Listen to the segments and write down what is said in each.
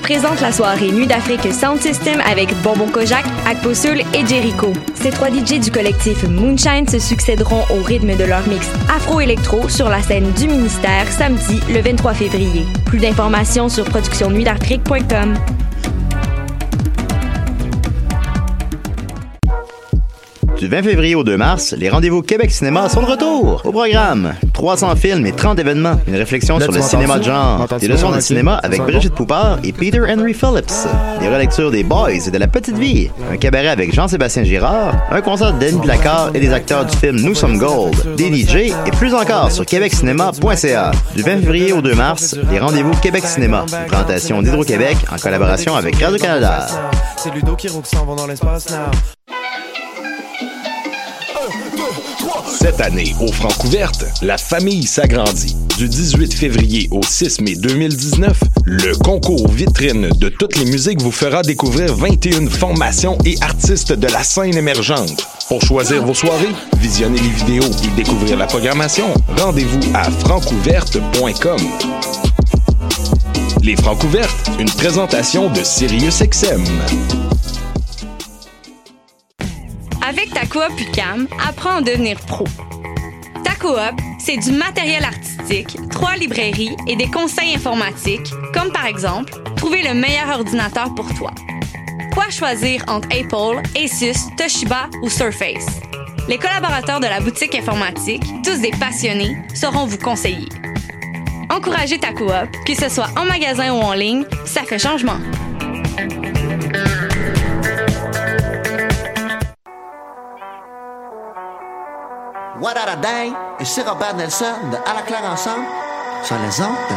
Présente la soirée Nuit d'Afrique Sound System avec Bonbon Kojak, Akposul et Jericho. Ces trois DJ du collectif Moonshine se succéderont au rythme de leur mix afro-électro sur la scène du ministère samedi le 23 février. Plus d'informations sur productionnuitdafrique.com. Du 20 février au 2 mars, les rendez-vous Québec Cinéma sont de retour. Au programme, 300 films et 30 événements. Une réflexion Là, sur le cinéma de genre. Des leçons de cinéma avec va Brigitte? Poupard et Peter Henry Phillips. Des relectures des Boys et de La Petite Vie. Un cabaret avec Jean-Sébastien Girard. Un concert de Denis Placard et des acteurs du film Nous sommes Gold. Des DJ et plus encore sur québeccinéma.ca. Du 20 février au 2 mars, les rendez-vous Québec Cinéma. Une présentation d'Hydro-Québec en collaboration avec Radio-Canada. C'est Ludo qui roule s'en vont dans l'espace now. Cette année, au Francouverte, la famille s'agrandit. Du 18 février au 6 mai 2019, le concours vitrine de toutes les musiques vous fera découvrir 21 formations et artistes de la scène émergente. Pour choisir vos soirées, visionner les vidéos et découvrir la programmation, rendez-vous à francouverte.com. Les Francouvertes, une présentation de SiriusXM. Avec ta coop UCAM, apprends à devenir pro. Ta coop, c'est du matériel artistique, trois librairies et des conseils informatiques, comme par exemple, trouver le meilleur ordinateur pour toi. Quoi choisir entre Apple, Asus, Toshiba ou Surface? Les collaborateurs de la boutique informatique, tous des passionnés, sauront vous conseiller. Encouragez ta coop, que ce soit en magasin ou en ligne, ça fait changement. What a day? Ici Robert Nelson de À la claire ensemble sur les ondes de.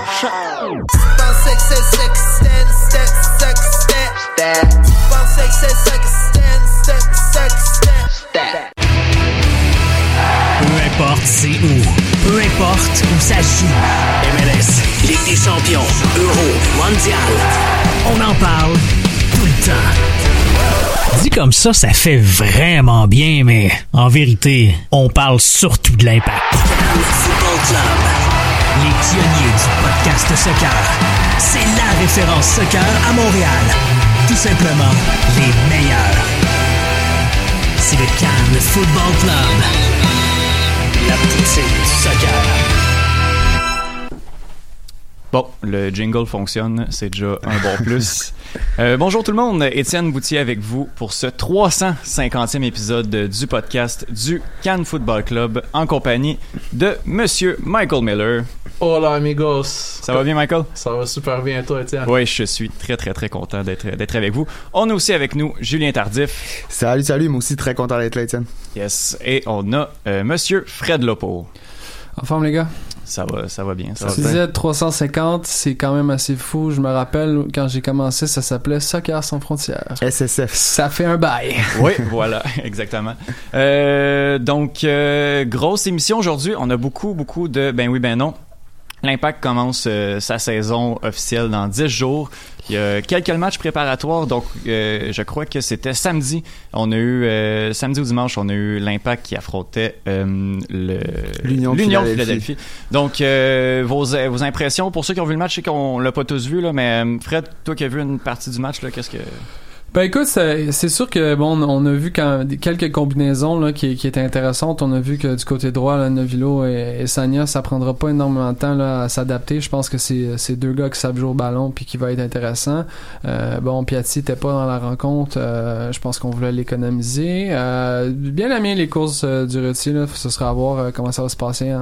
Peu importe c'est où, peu importe où ça joue. MLS, Ligue des champions, Euro, Mondial. On en parle tout le temps. Dit comme ça, ça fait vraiment bien, mais en vérité, on parle surtout de l'impact. Les pionniers du podcast soccer. C'est la référence soccer à Montréal. Tout simplement les meilleurs. C'est le Cannes Football Club. La poutine du soccer. Bon, le jingle fonctionne, c'est déjà un bon plus. Euh, bonjour tout le monde, Étienne Boutier avec vous pour ce 350e épisode du podcast du Cannes Football Club en compagnie de Monsieur Michael Miller. Hola amigos. Ça va bien Michael? Ça va super bien toi Étienne? Oui, je suis très très très content d'être d'être avec vous. On a aussi avec nous Julien Tardif. Salut, salut, moi aussi très content d'être là, Étienne. Yes, et on a euh, Monsieur Fred Lopo. En forme, les gars? Ça va, ça va bien. Ça Tu va bien. disais 350, c'est quand même assez fou. Je me rappelle, quand j'ai commencé, ça s'appelait Soccer sans frontières. SSF. Ça fait un bail. Oui, voilà, exactement. Euh, donc, euh, grosse émission aujourd'hui. On a beaucoup, beaucoup de ben oui, ben non. L'Impact commence euh, sa saison officielle dans 10 jours. Il y a quelques matchs préparatoires, donc euh, je crois que c'était samedi. On a eu euh, samedi ou dimanche, on a eu l'Impact qui affrontait euh, L'Union de l'Union de Philadelphie. Philadelphie. Donc euh, vos vos impressions? Pour ceux qui ont vu le match, sais qu'on l'a pas tous vu là, mais euh, Fred, toi qui as vu une partie du match là, qu'est-ce que Ben écoute, c'est sûr que bon, on a vu quand, quelques combinaisons là, qui, qui étaient intéressantes. On a vu que du côté droit, là, Novilo et, et Sanya, ça prendra pas énormément de temps là, à s'adapter. Je pense que c'est deux gars qui savent jouer au ballon puis qui va être intéressant. Euh, bon, Piatti était pas dans la rencontre. euh, je pense qu'on voulait l'économiser. Euh, bien aimé les courses euh, du Retier. Là, ce sera à voir euh, comment ça va se passer en,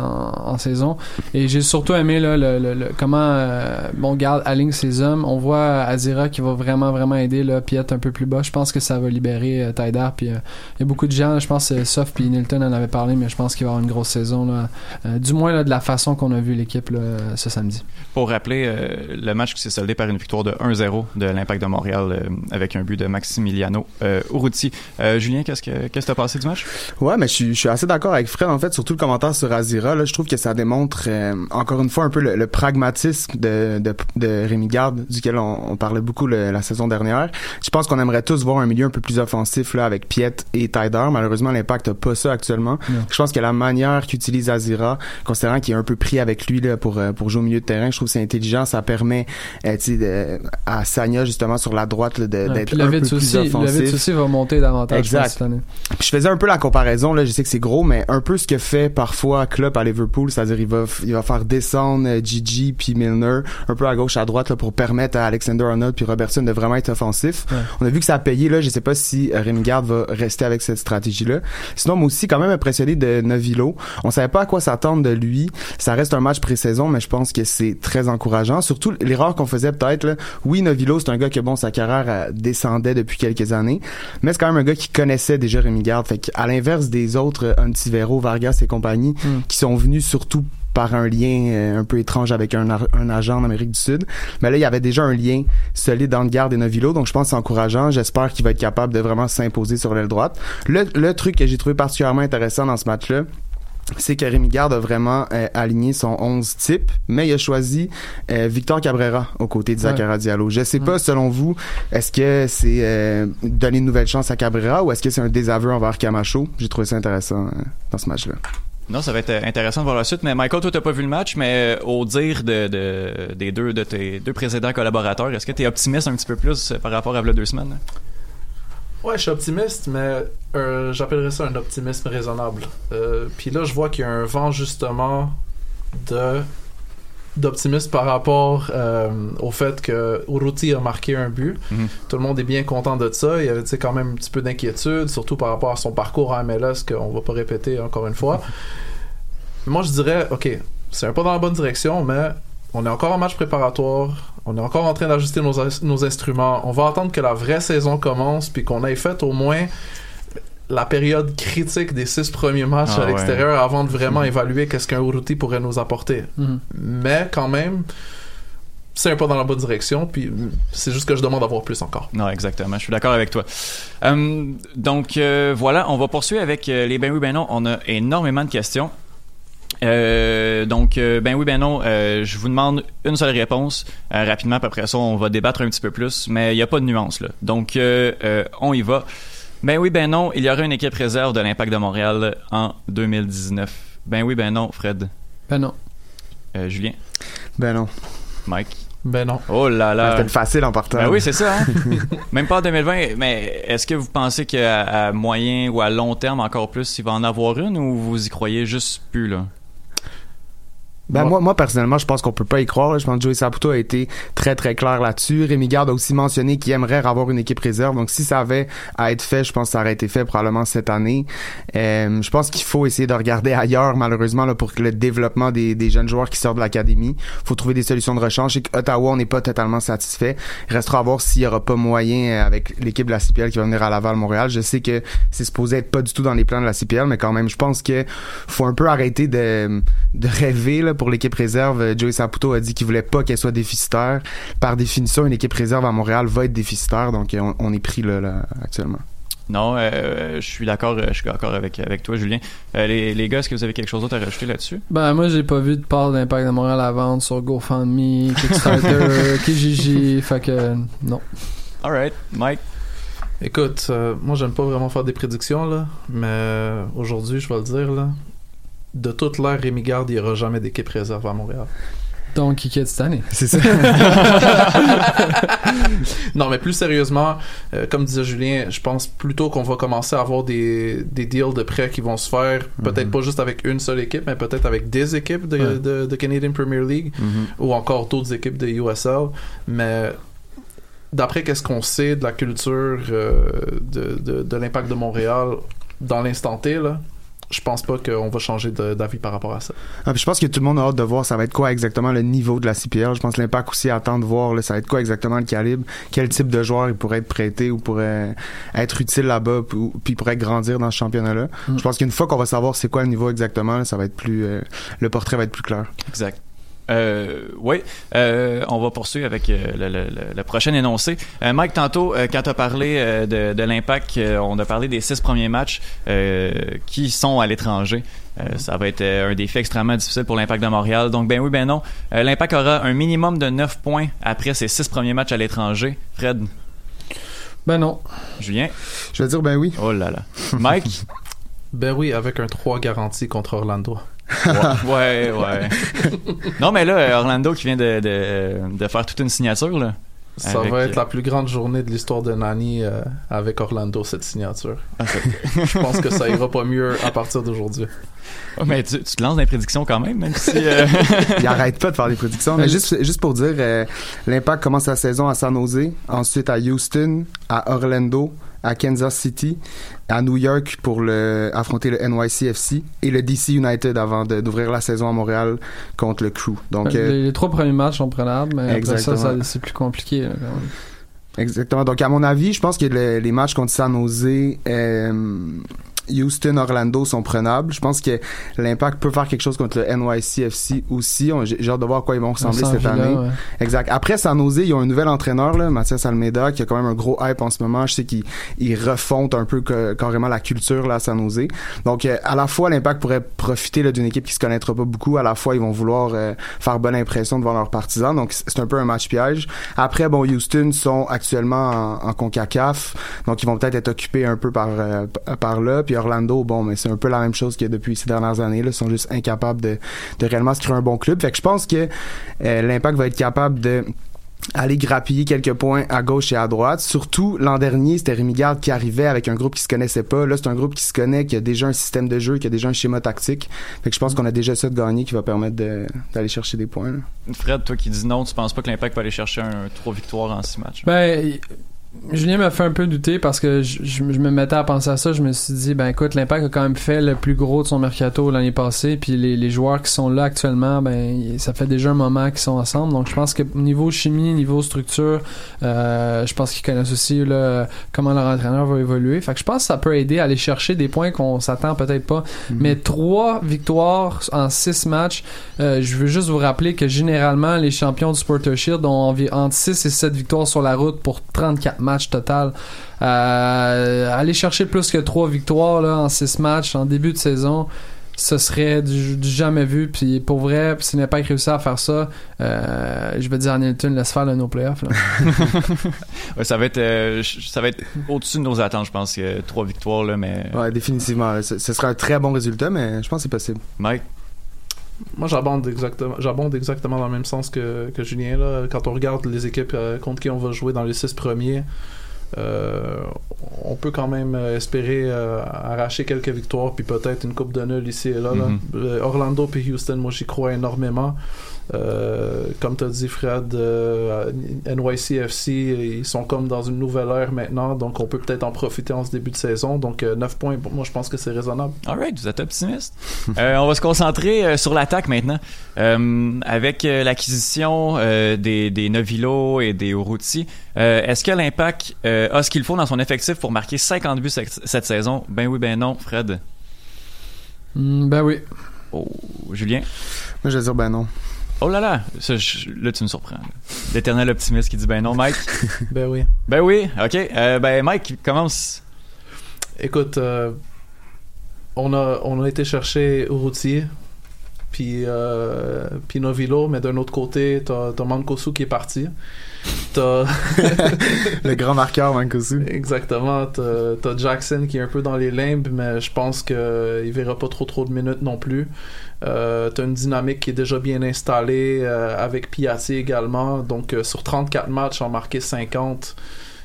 en saison. Et j'ai surtout aimé là, le, le- le- comment euh, bon garde aligne ses hommes. On voit Azira qui va vraiment vraiment aider là, Piet un peu plus bas. Je pense que ça va libérer euh. Puis euh, il y a beaucoup de gens. Je pense que Soft puis Nilton en avait parlé, mais je pense qu'il va y avoir une grosse saison là. Euh, du moins là, de la façon qu'on a vu l'équipe ce samedi. Pour rappeler, euh, le match qui s'est soldé par une victoire de 1-0 de l'Impact de Montréal euh, avec un but de Maximiliano euh, Urruti. Euh, Julien, qu'est-ce que qu'est-ce que t'as passé du match? Ouais, mais je suis, je suis assez d'accord avec Fred, en fait, surtout le commentaire sur Azira. Là, je trouve que ça démontre, euh, encore une fois, un peu le, le pragmatisme de, de, de Rémi Garde, duquel on, on parlait beaucoup le- la saison dernière. Je pense pense qu'on aimerait tous voir un milieu un peu plus offensif là avec Piet et Tyder. Malheureusement, l'Impact n'a pas ça actuellement. Je pense que la manière qu'utilise Azira, considérant qu'il est un peu pris avec lui là pour euh, pour jouer au milieu de terrain, je trouve que c'est intelligent. Ça permet euh, tu sais, de- à Sanya justement sur la droite Ouais, d'être puis un peu Levitt plus offensif. Aussi va monter davantage pense, Exact. cette année. Puis je faisais un peu la comparaison là, je sais que c'est gros, mais un peu ce que fait parfois Klopp à Liverpool, c'est-à-dire il va il va faire descendre euh, Gigi puis Milner un peu à gauche à droite là, pour permettre à Alexander Arnold puis Robertson de vraiment être offensif. Ouais. On a vu que ça a payé là, je sais pas si euh, Rémi Garde va rester avec cette stratégie là. Sinon moi aussi quand même impressionné de Novillo. On savait pas à quoi s'attendre de lui. Ça reste un match pré-saison, mais je pense que c'est très encourageant. Surtout l'erreur qu'on faisait peut-être là. Oui, Novillo c'est un gars que bon sa carrière euh, descendait depuis quelques années, mais c'est quand même un gars qui connaissait déjà Rémi Garde. Fait à l'inverse des autres euh, Antivero, Vargas et compagnie Mm. qui sont venus surtout par un lien euh, un peu étrange avec un, un agent en Amérique du Sud. Mais là, il y avait déjà un lien solide entre Garde et Novillo, donc je pense que c'est encourageant. J'espère qu'il va être capable de vraiment s'imposer sur l'aile droite. Le, le truc que j'ai trouvé particulièrement intéressant dans ce match-là, c'est que Rémi Garde a vraiment euh, aligné son 11 type, mais il a choisi euh, Victor Cabrera aux côtés de Zachara Diallo. Je sais pas, selon vous, est-ce que c'est euh, donner une nouvelle chance à Cabrera ou est-ce que c'est un désaveu envers Camacho? J'ai trouvé ça intéressant euh, dans ce match-là. Non, ça va être euh, intéressant de voir la suite. Mais Michael, toi, t'as pas vu le match, mais euh, au dire de, de- des deux de tes deux précédents collaborateurs, est-ce que t'es optimiste un petit peu plus euh, par rapport à v'là deux semaines? Ouais, je suis optimiste, mais euh, j'appellerais ça un optimisme raisonnable. Puis là, je vois qu'il y a un vent justement de d'optimisme par rapport euh, au fait que Uruti a marqué un but. Mhm. Tout le monde est bien content de ça. Il y avait quand même un petit peu d'inquiétude, surtout par rapport à son parcours en MLS qu'on va pas répéter encore une fois. Moi, je dirais, ok, c'est un pas dans la bonne direction, mais on est encore en match préparatoire. On est encore en train d'ajuster nos, nos instruments. On va attendre que la vraie saison commence, puis qu'on ait fait au moins la période critique des six premiers matchs Ah à ouais. l'extérieur avant de vraiment évaluer qu'est-ce qu'un Uruti pourrait nous apporter. Mhm. Mais quand même, c'est un pas dans la bonne direction, puis c'est juste que je demande à voir plus encore. Non, exactement. Je suis d'accord avec toi. Euh, donc euh, voilà, on va poursuivre avec euh, les ben oui ben non. On a énormément de questions. Euh, donc euh, ben oui ben non. euh, je vous demande une seule réponse euh, rapidement. Après ça, on va débattre un petit peu plus, mais il n'y a pas de nuance là. Donc euh, euh, on y va. Ben oui ben non. Il y aura une équipe réserve de l'Impact de Montréal en 2019. Ben oui ben non, Fred. Ben non. Euh, Julien? Ben non. Mike? Ben non. Oh là là. C'était facile en partant. Ben oui, c'est ça. hein? Même pas en 2020. Mais est-ce que vous pensez qu'à à moyen ou à long terme, encore plus, il va en avoir une ou vous y croyez juste plus, là? Ben moi, moi personnellement, je pense qu'on peut pas y croire. Je pense que Joey Saputo a été très très clair là-dessus. Rémi Garde a aussi mentionné qu'il aimerait avoir une équipe réserve. Donc si ça avait à être fait, je pense que ça aurait été fait probablement cette année. Euh, je pense qu'il faut essayer de regarder ailleurs, malheureusement, là, pour le développement des, des jeunes joueurs qui sortent de l'académie. faut trouver des solutions de rechange. Je sais qu'Ottawa, on n'est pas totalement satisfait. Il restera à voir s'il y aura pas moyen euh, avec l'équipe de la CPL qui va venir à Laval, Montréal. Je sais que c'est supposé être pas du tout dans les plans de la CPL, mais quand même, je pense que faut un peu arrêter de, de rêver là, pour l'équipe réserve. Euh, Joey Saputo a dit qu'il voulait pas qu'elle soit déficitaire. Par définition, une équipe réserve à Montréal va être déficitaire, donc euh, on, on est pris là, là actuellement. Non, euh, je suis d'accord, je suis d'accord avec, avec toi, Julien. Euh, les, les gars, est-ce que vous avez quelque chose d'autre à rajouter là-dessus? Ben, moi, j'ai pas vu de part d'impact de Montréal à vendre sur GoFundMe, Kickstarter, Kijiji, fait que non. Alright, Mike? Écoute, euh, moi j'aime pas vraiment faire des prédictions là, mais aujourd'hui je vais le dire là, de toute l'ère Rémi Garde, il n'y aura jamais d'équipe réserve à Montréal. Donc, qui quitte cette année. C'est ça. non, mais plus sérieusement, euh, comme disait Julien, je pense plutôt qu'on va commencer à avoir des, des deals de prêts qui vont se faire, peut-être pas juste avec une seule équipe, mais peut-être avec des équipes de, Ouais. de, de Canadian Premier League ou encore d'autres équipes de USL. Mais d'après qu'est-ce qu'on sait de la culture euh, de, de, de l'impact de Montréal dans l'instant T, là, je pense pas qu'on va changer d'avis par rapport à ça. Ah, puis je pense que tout le monde a hâte de voir ça va être quoi exactement le niveau de la CPL. Je pense que l'impact aussi attend de voir là, ça va être quoi exactement le calibre, quel type de joueur il pourrait être prêté ou pourrait être utile là-bas puis- puis pourrait grandir dans ce championnat-là. Mm. Je pense qu'une fois qu'on va savoir c'est quoi le niveau exactement, là, ça va être plus euh, le portrait va être plus clair. Exact. Euh, oui, euh, on va poursuivre avec euh, le, le- le- le prochain énoncé. Euh, Mike, tantôt, euh, quand tu as parlé euh, de, de l'impact, euh, on a parlé des six premiers matchs euh, qui sont à l'étranger. Euh, ça va être euh, un défi extrêmement difficile pour l'impact de Montréal. Donc, ben oui, ben non. Euh, l'impact aura un minimum de 9 points après ses six premiers matchs à l'étranger. Fred? Ben non. Julien? Je vais dire ben oui. Oh là là. Mike? Ben oui, avec un 3 garanti contre Orlando. Ouais, ouais. non, mais là, Orlando qui vient de, de, de faire toute une signature, là. Ça Avec- va être la plus grande journée de l'histoire de Nani euh, avec Orlando, cette signature. Je pense que ça ira pas mieux à partir d'aujourd'hui. Oh, mais tu, tu te lances dans les prédictions quand même, même si. euh, Il arrête pas de faire des prédictions. Mais juste, juste pour dire, euh, l'Impact commence la saison à San Jose, ensuite à Houston, à Orlando, à Kansas City, à New York pour le, affronter le NYCFC et le DC United avant d'ouvrir la saison à Montréal contre le Crew. Donc, euh, les, les trois premiers matchs sont prenables, mais après ça, Exactement. ça, c'est plus compliqué. là, quand même. Exactement. Donc, à mon avis, je pense que le- les matchs contre San Jose, euh, Houston, Orlando sont prenables. Je pense que l'Impact peut faire quelque chose contre le NYCFC aussi. J'ai hâte de voir à quoi ils vont ressembler cette Villa, année. ouais. Exact. Après San Jose, ils ont un nouvel entraîneur, là, Mathias Almeida, qui a quand même un gros hype en ce moment. Je sais qu'ils ils refont un peu que- carrément la culture là, à San Jose. Donc, euh, à la fois, l'Impact pourrait profiter d'une équipe qui se connaîtra pas beaucoup. À la fois, ils vont vouloir euh, faire bonne impression devant leurs partisans. Donc, c'est un peu un match piège. Après, bon, Houston sont actuellement en, en CONCACAF. Donc, ils vont peut-être être occupés un peu par, euh, par là. Puis Orlando, bon, mais c'est un peu la même chose que depuis ces dernières années. Là, ils sont juste incapables de, de réellement se créer un bon club. Fait que je pense que euh, l'Impact va être capable de aller grappiller quelques points à gauche et à droite. Surtout, l'an dernier, c'était Rémi Garde qui arrivait avec un groupe qui se connaissait pas. Là, c'est un groupe qui se connaît, qui a déjà un système de jeu, qui a déjà un schéma tactique. Fait que je pense qu'on a déjà ça de gagner qui va permettre de- d'aller chercher des points. là. Fred, toi qui dis non, tu penses pas que l'Impact va aller chercher un 3 victoires en 6 matchs? Ben, Julien m'a fait un peu douter parce que je, je- je me mettais à penser à ça. Je me suis dit, ben écoute, l'Impact a quand même fait le plus gros de son mercato l'année passée. Puis les, les joueurs qui sont là actuellement, ben ça fait déjà un moment qu'ils sont ensemble. Donc je pense que niveau chimie, niveau structure, euh, je pense qu'ils connaissent aussi là, comment leur entraîneur va évoluer. Fait que je pense que ça peut aider à aller chercher des points qu'on s'attend peut-être pas. Mais trois victoires en six matchs, euh, je veux juste vous rappeler que généralement, les champions du Porter Shield ont entre 6 et 7 victoires sur la route pour 34 matchs total. Euh, aller chercher plus que trois victoires là, en 6 matchs en début de saison, ce serait du, du jamais vu. Puis pour vrai, si l'Impact réussit à faire ça, euh, je vais dire à Nilton, laisse faire le no playoff. Là. Ouais, ça va être, euh, ça va être au-dessus de nos attentes, je pense. que trois victoires, là, mais. Ouais, définitivement. Ce, ce serait un très bon résultat, mais je pense que c'est possible. Mike? Moi, j'abonde exactement, j'abonde exactement dans le même sens que, que Julien. Là. Quand on regarde les équipes euh, contre qui on va jouer dans les six premiers, euh, on peut quand même euh, espérer euh, arracher quelques victoires, puis peut-être une coupe de nul ici et là. là. Mhm. Euh, Orlando puis Houston, moi, j'y crois énormément. Euh, comme tu as dit, Fred, euh, NYCFC, ils sont comme dans une nouvelle ère maintenant, donc on peut peut-être en profiter en ce début de saison. Donc, euh, 9 points, moi, je pense que c'est raisonnable. Alright, vous êtes optimiste. Euh, on va se concentrer euh, sur l'attaque maintenant. Euh, avec euh, l'acquisition euh, des, des Novilo et des Urruti, euh, est-ce que l'Impact euh, a ce qu'il faut dans son effectif pour marquer 50 buts cette, cette saison? Ben oui, ben non, Fred. Hmm, ben oui. Oh, Julien? Moi, je vais dire ben non. Oh là là, ça, je- là tu me surprends. L'éternel optimiste qui dit ben non, Mike. Ben oui. ben oui, ok. Euh, ben Mike, commence. Écoute, euh, on, a, on a été chercher Urruti, puis, euh, puis Novilo, mais d'un autre côté, t'as, t'as Mankosu qui est parti. T'as... Le grand marqueur, Mankosu. Exactement. T'as, t'as Jackson qui est un peu dans les limbes, mais je pense qu'il verra pas trop trop de minutes non plus. Euh, t'as une dynamique qui est déjà bien installée euh, avec Piatti également. Donc euh, sur 34 matchs, en marqué 50.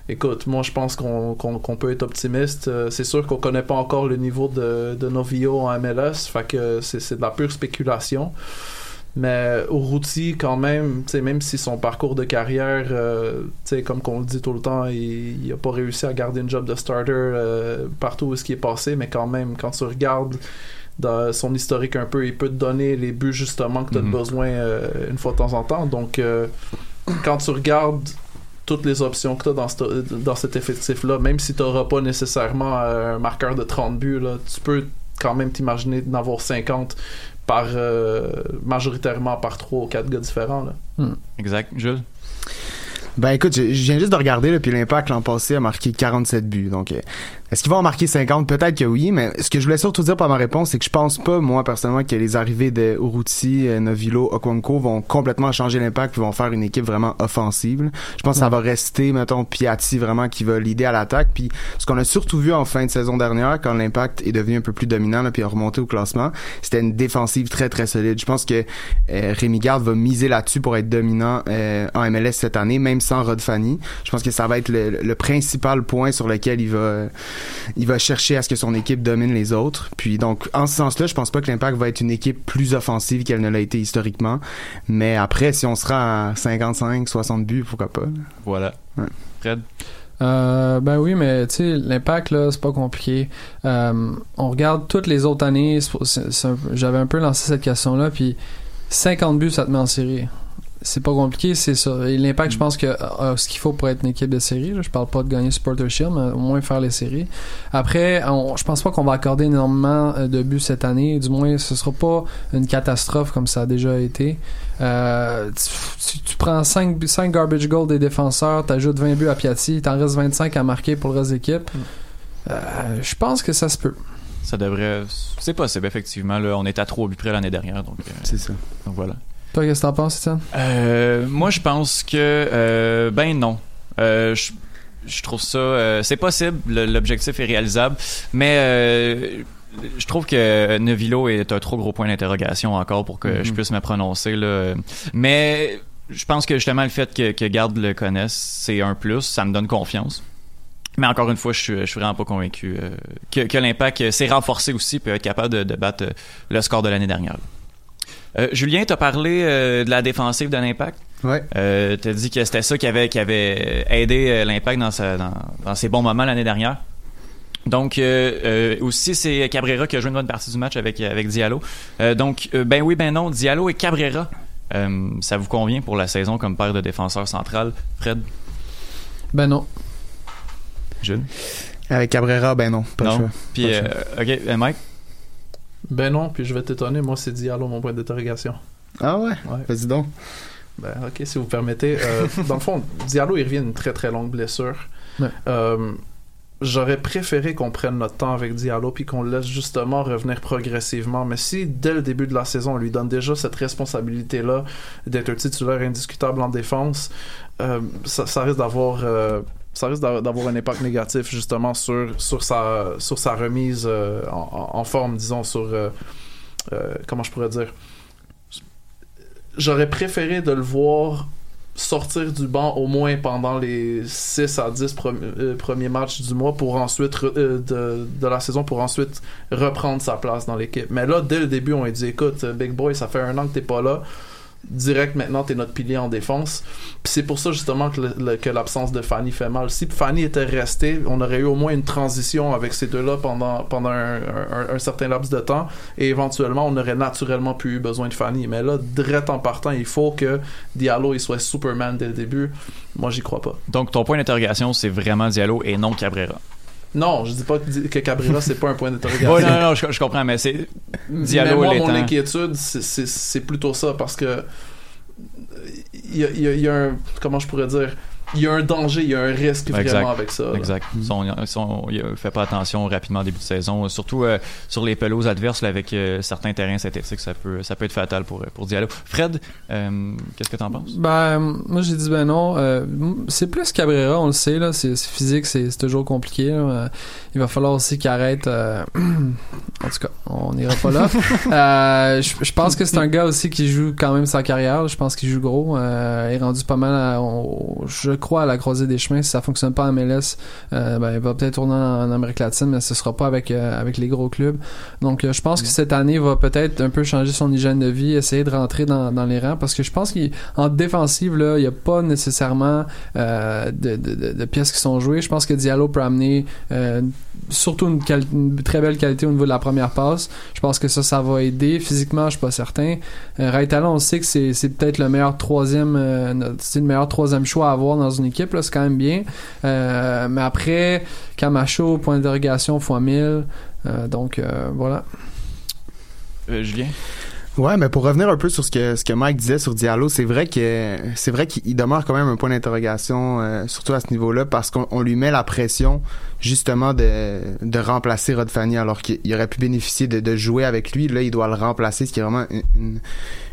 Écoute, moi je pense qu'on, peut être optimiste. C'est sûr qu'on connaît pas encore le niveau de, Novio en MLS, fait que c'est, de la pure spéculation. Mais Urruti, quand même, tu même si son parcours de carrière, tu comme qu'on le dit tout le temps, il, il a pas réussi à garder une job de starter partout où ce qui est passé, mais quand même, quand tu regardes dans son historique un peu, il peut te donner les buts justement que tu as Mhm. besoin euh, une fois de temps en temps. Donc, euh, quand tu regardes toutes les options que tu as dans, ce- dans cet effectif-là, même si tu n'auras pas nécessairement euh, un marqueur de 30 buts, là, tu peux quand même t'imaginer d'en avoir 50 par euh, majoritairement par 3 ou 4 gars différents. Là. Exact, Jules? Ben écoute, je, je viens juste de regarder, là, puis l'Impact l'an passé a marqué 47 buts. Donc, euh, est-ce qu'ils vont en marquer 50? Peut-être que oui, mais ce que je voulais surtout dire par ma réponse, c'est que je pense pas, moi, personnellement, que les arrivées de Uruti, euh, Novilo, Okonko vont complètement changer l'Impact, puis vont faire une équipe vraiment offensive. Je pense que ça va rester, mettons, Piatti vraiment qui va l'idée à l'attaque. Puis ce qu'on a surtout vu en fin de saison dernière, quand l'Impact est devenu un peu plus dominant, là, puis a remonté au classement, c'était une défensive très, très solide. Je pense que euh, Rémi Garde va miser là-dessus pour être dominant euh, en MLS cette année, même sans Rod Fanny. Je pense que ça va être le, le principal point sur lequel il va il va chercher à ce que son équipe domine les autres. Puis donc, en ce sens-là, je pense pas que l'Impact va être une équipe plus offensive qu'elle ne l'a été historiquement. Mais après, si on sera à 55, 60 buts, pourquoi pas. Voilà. Ouais. Fred? Euh, ben oui, mais tu sais, l'impact, là, c'est pas compliqué. Euh, on regarde toutes les autres années. J'avais un peu lancé cette question-là, puis 50 buts, ça te met en série. C'est pas compliqué, c'est ça. Et l'impact, je pense que a ce qu'il faut pour être une équipe de série. là. Je parle pas de gagner Supporter Shield, mais au moins faire les séries. Après, on- je pense pas qu'on va accorder énormément euh, de buts cette année. Du moins, ce sera pas une catastrophe comme ça a déjà été. Euh, tu, prends 5, 5 garbage goals des défenseurs, t'ajoutes 20 buts à Piatti, t'en restes 25 à marquer pour le reste de l'équipe. Euh, je pense que ça se peut. Ça devrait. C'est possible, effectivement. Là, on est à 3 buts près l'année dernière. Donc, euh, C'est ça. donc voilà. Toi, qu'est-ce que t'en penses, Étienne? Euh, moi, je pense que. euh, ben non. Euh, je, je trouve ça. c'est possible, le- l'objectif est réalisable, mais. je trouve que Nevilo est un trop gros point d'interrogation encore pour que Mhm. je puisse me prononcer. Là. Mais je pense que justement le fait que, que Garde le connaisse, c'est un plus. Ça me donne confiance. Mais encore une fois, je suis, je suis vraiment pas convaincu euh, que, que l'impact s'est renforcé aussi peut être capable de, de battre le score de l'année dernière. Euh, Julien, t'as parlé euh, de la défensive de l'impact. Ouais. Euh, t'as dit que c'était ça qui avait, qui avait aidé euh, l'impact dans, sa- dans, dans ses bons moments l'année dernière. Donc euh, euh, aussi c'est Cabrera qui a joué une bonne partie du match avec avec Diallo. Euh, donc euh, ben oui ben non Diallo et Cabrera. Euh, ça vous convient pour la saison comme paire de défenseur central, Fred, Ben non. Jules? Avec Cabrera, ben non, pas non. Puis euh, ok Mike? Ben non, puis je vais t'étonner, moi c'est Diallo mon point d'interrogation. Ah ouais? Ouais. Vas-y donc. Ben, ok, si vous permettez. Euh, dans le fond, Diallo, il revient d'une très très longue blessure. Ouais. Euh, J'aurais préféré qu'on prenne notre temps avec Diallo puis qu'on le laisse justement revenir progressivement. Mais si dès le début de la saison, on lui donne déjà cette responsabilité-là d'être un titulaire indiscutable en défense, euh, ça, ça risque d'avoir. Ça risque d'a- d'avoir un impact négatif justement sur, sur, sa, sur sa remise euh, en, forme, disons, sur... euh, euh, comment je pourrais dire? J'aurais préféré de le voir sortir du banc au moins pendant les 6 à 10 premi- euh, premiers matchs du mois pour ensuite de, de la saison pour ensuite reprendre sa place dans l'équipe. Mais là, dès le début, on a dit écoute, Big Boy, ça fait un an que t'es pas là. Direct maintenant, t'es notre pilier en défense. Puis c'est pour ça justement que, que l'absence de Fanny fait mal. Si Fanny était resté, on aurait eu au moins une transition avec ces deux-là pendant, pendant un, un- un certain laps de temps. Et éventuellement, on aurait naturellement pu eu besoin de Fanny. Mais là, direct en partant, il faut que Diallo il soit Superman dès le début. Moi, j'y crois pas. Donc ton point d'interrogation c'est vraiment Diallo et non Cabrera. Non, je dis pas que, que Cabrera, c'est pas un point d'interrogation. Ouais, non, non, je, je comprends, mais c'est Diallo Mais moi, mon inquiétude, c'est- plutôt ça parce que il y a, il y a- il y a un. Comment je pourrais dire Il y a un danger, il y a un risque Exact. vraiment avec ça. là. Exact. Si on- si on- il euh, fait pas attention rapidement au début de saison, surtout euh, sur les pelouses adverses là, avec euh, certains terrains synthétiques, ça peut, ça peut être fatal pour, pour Diallo. Fred, euh, qu'est-ce que t'en penses? Ben, moi j'ai dit ben non. Euh, c'est plus Cabrera, on le sait, là. C'est c'est physique, c'est c'est toujours compliqué. là. Il va falloir aussi qu'il arrête. euh, en tout cas, on n'ira pas là. Euh, je je pense que c'est un gars aussi qui joue quand même sa carrière. Je pense qu'il joue gros. Euh, il est rendu pas mal, à- on- je crois, à la croisée des chemins. Si ça fonctionne pas en MLS, euh, ben, il va peut-être tourner en, en Amérique latine, mais ce sera pas avec, euh, avec les gros clubs. Donc, euh, je pense que cette année va peut-être un peu changer son hygiène de vie, essayer de rentrer dans, dans les rangs, parce que je pense qu'en défensive, là, il n'y a pas nécessairement de, de, de- de pièces qui sont jouées. Je pense que Diallo peut amener surtout une, très belle qualité au niveau de la première passe. Je pense que ça, ça va aider. Physiquement, je suis pas certain. Euh, Raitala, on sait que c'est, c'est peut-être le meilleur troisième, euh, c'est le meilleur troisième choix à avoir dans une équipe. Là, c'est quand même bien. Euh, mais après, Camacho, point d'interrogation fois 1000. Euh, donc voilà. Julien? Ouais, mais pour revenir un peu sur ce que ce que Mike disait sur Diallo, c'est vrai que c'est vrai qu'il demeure quand même un point d'interrogation, euh, surtout à ce niveau-là, parce qu'on on lui met la pression justement de de remplacer Rod Fanny, alors qu'il aurait pu bénéficier de, de jouer avec lui. Là, il doit le remplacer, ce qui est vraiment une, une,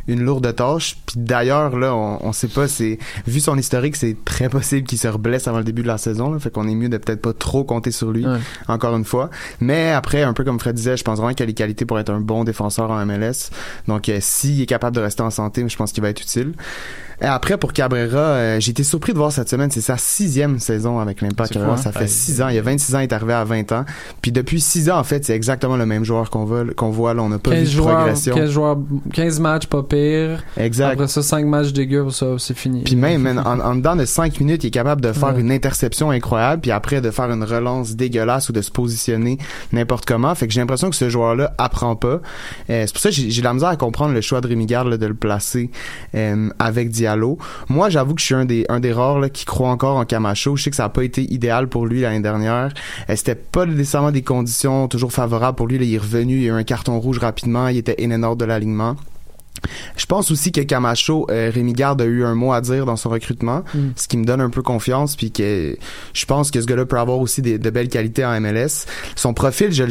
une lourde tâche. Puis d'ailleurs, là, on, on sait pas, c'est vu son historique, c'est très possible qu'il se reblesse avant le début de la saison. Là, fait qu'on est mieux de peut-être pas trop compter sur lui, Ouais. encore une fois. Mais après, un peu comme Fred disait, je pense vraiment qu'il a les qualités pour être un bon défenseur en MLS. Donc, euh, s'il est capable de rester en santé, je pense qu'il va être utile. Et après, pour Cabrera, euh, j'ai été surpris de voir cette semaine, c'est sa sixième saison avec l'Impact. Ça fait six ans. Il y a 26 ans, il est arrivé à 20 ans. Puis depuis six ans, en fait, c'est exactement le même joueur qu'on voit, qu'on voit là. On n'a pas 15 vu de joueurs, progression. 15 joueurs, 15 matchs, pas pire. Exact. Après ça, 5 matchs dégueux, ça, c'est fini. Puis même, man, en, en dedans de 5 minutes, il est capable de faire Ouais. une interception incroyable, puis après de faire une relance dégueulasse ou de se positionner n'importe comment. Fait que j'ai l'impression que ce joueur-là apprend pas. Euh, c'est pour ça que j'ai de la misère à comprendre le choix de Rémi Garde là, de le placer euh, avec Moi, j'avoue que je suis un des rares qui croit encore en Camacho. Je sais que ça a pas été idéal pour lui l'année dernière. Euh, C'était pas nécessairement des conditions toujours favorables pour lui. Là, il est revenu, il a eu un carton rouge rapidement, il était in and de l'alignement. Je pense aussi que Camacho, euh, Rémi Garde a eu un mot à dire dans son recrutement, Mm. ce qui me donne un peu confiance, puis que je pense que ce gars-là peut avoir aussi des, de belles qualités en MLS. Son profil, je,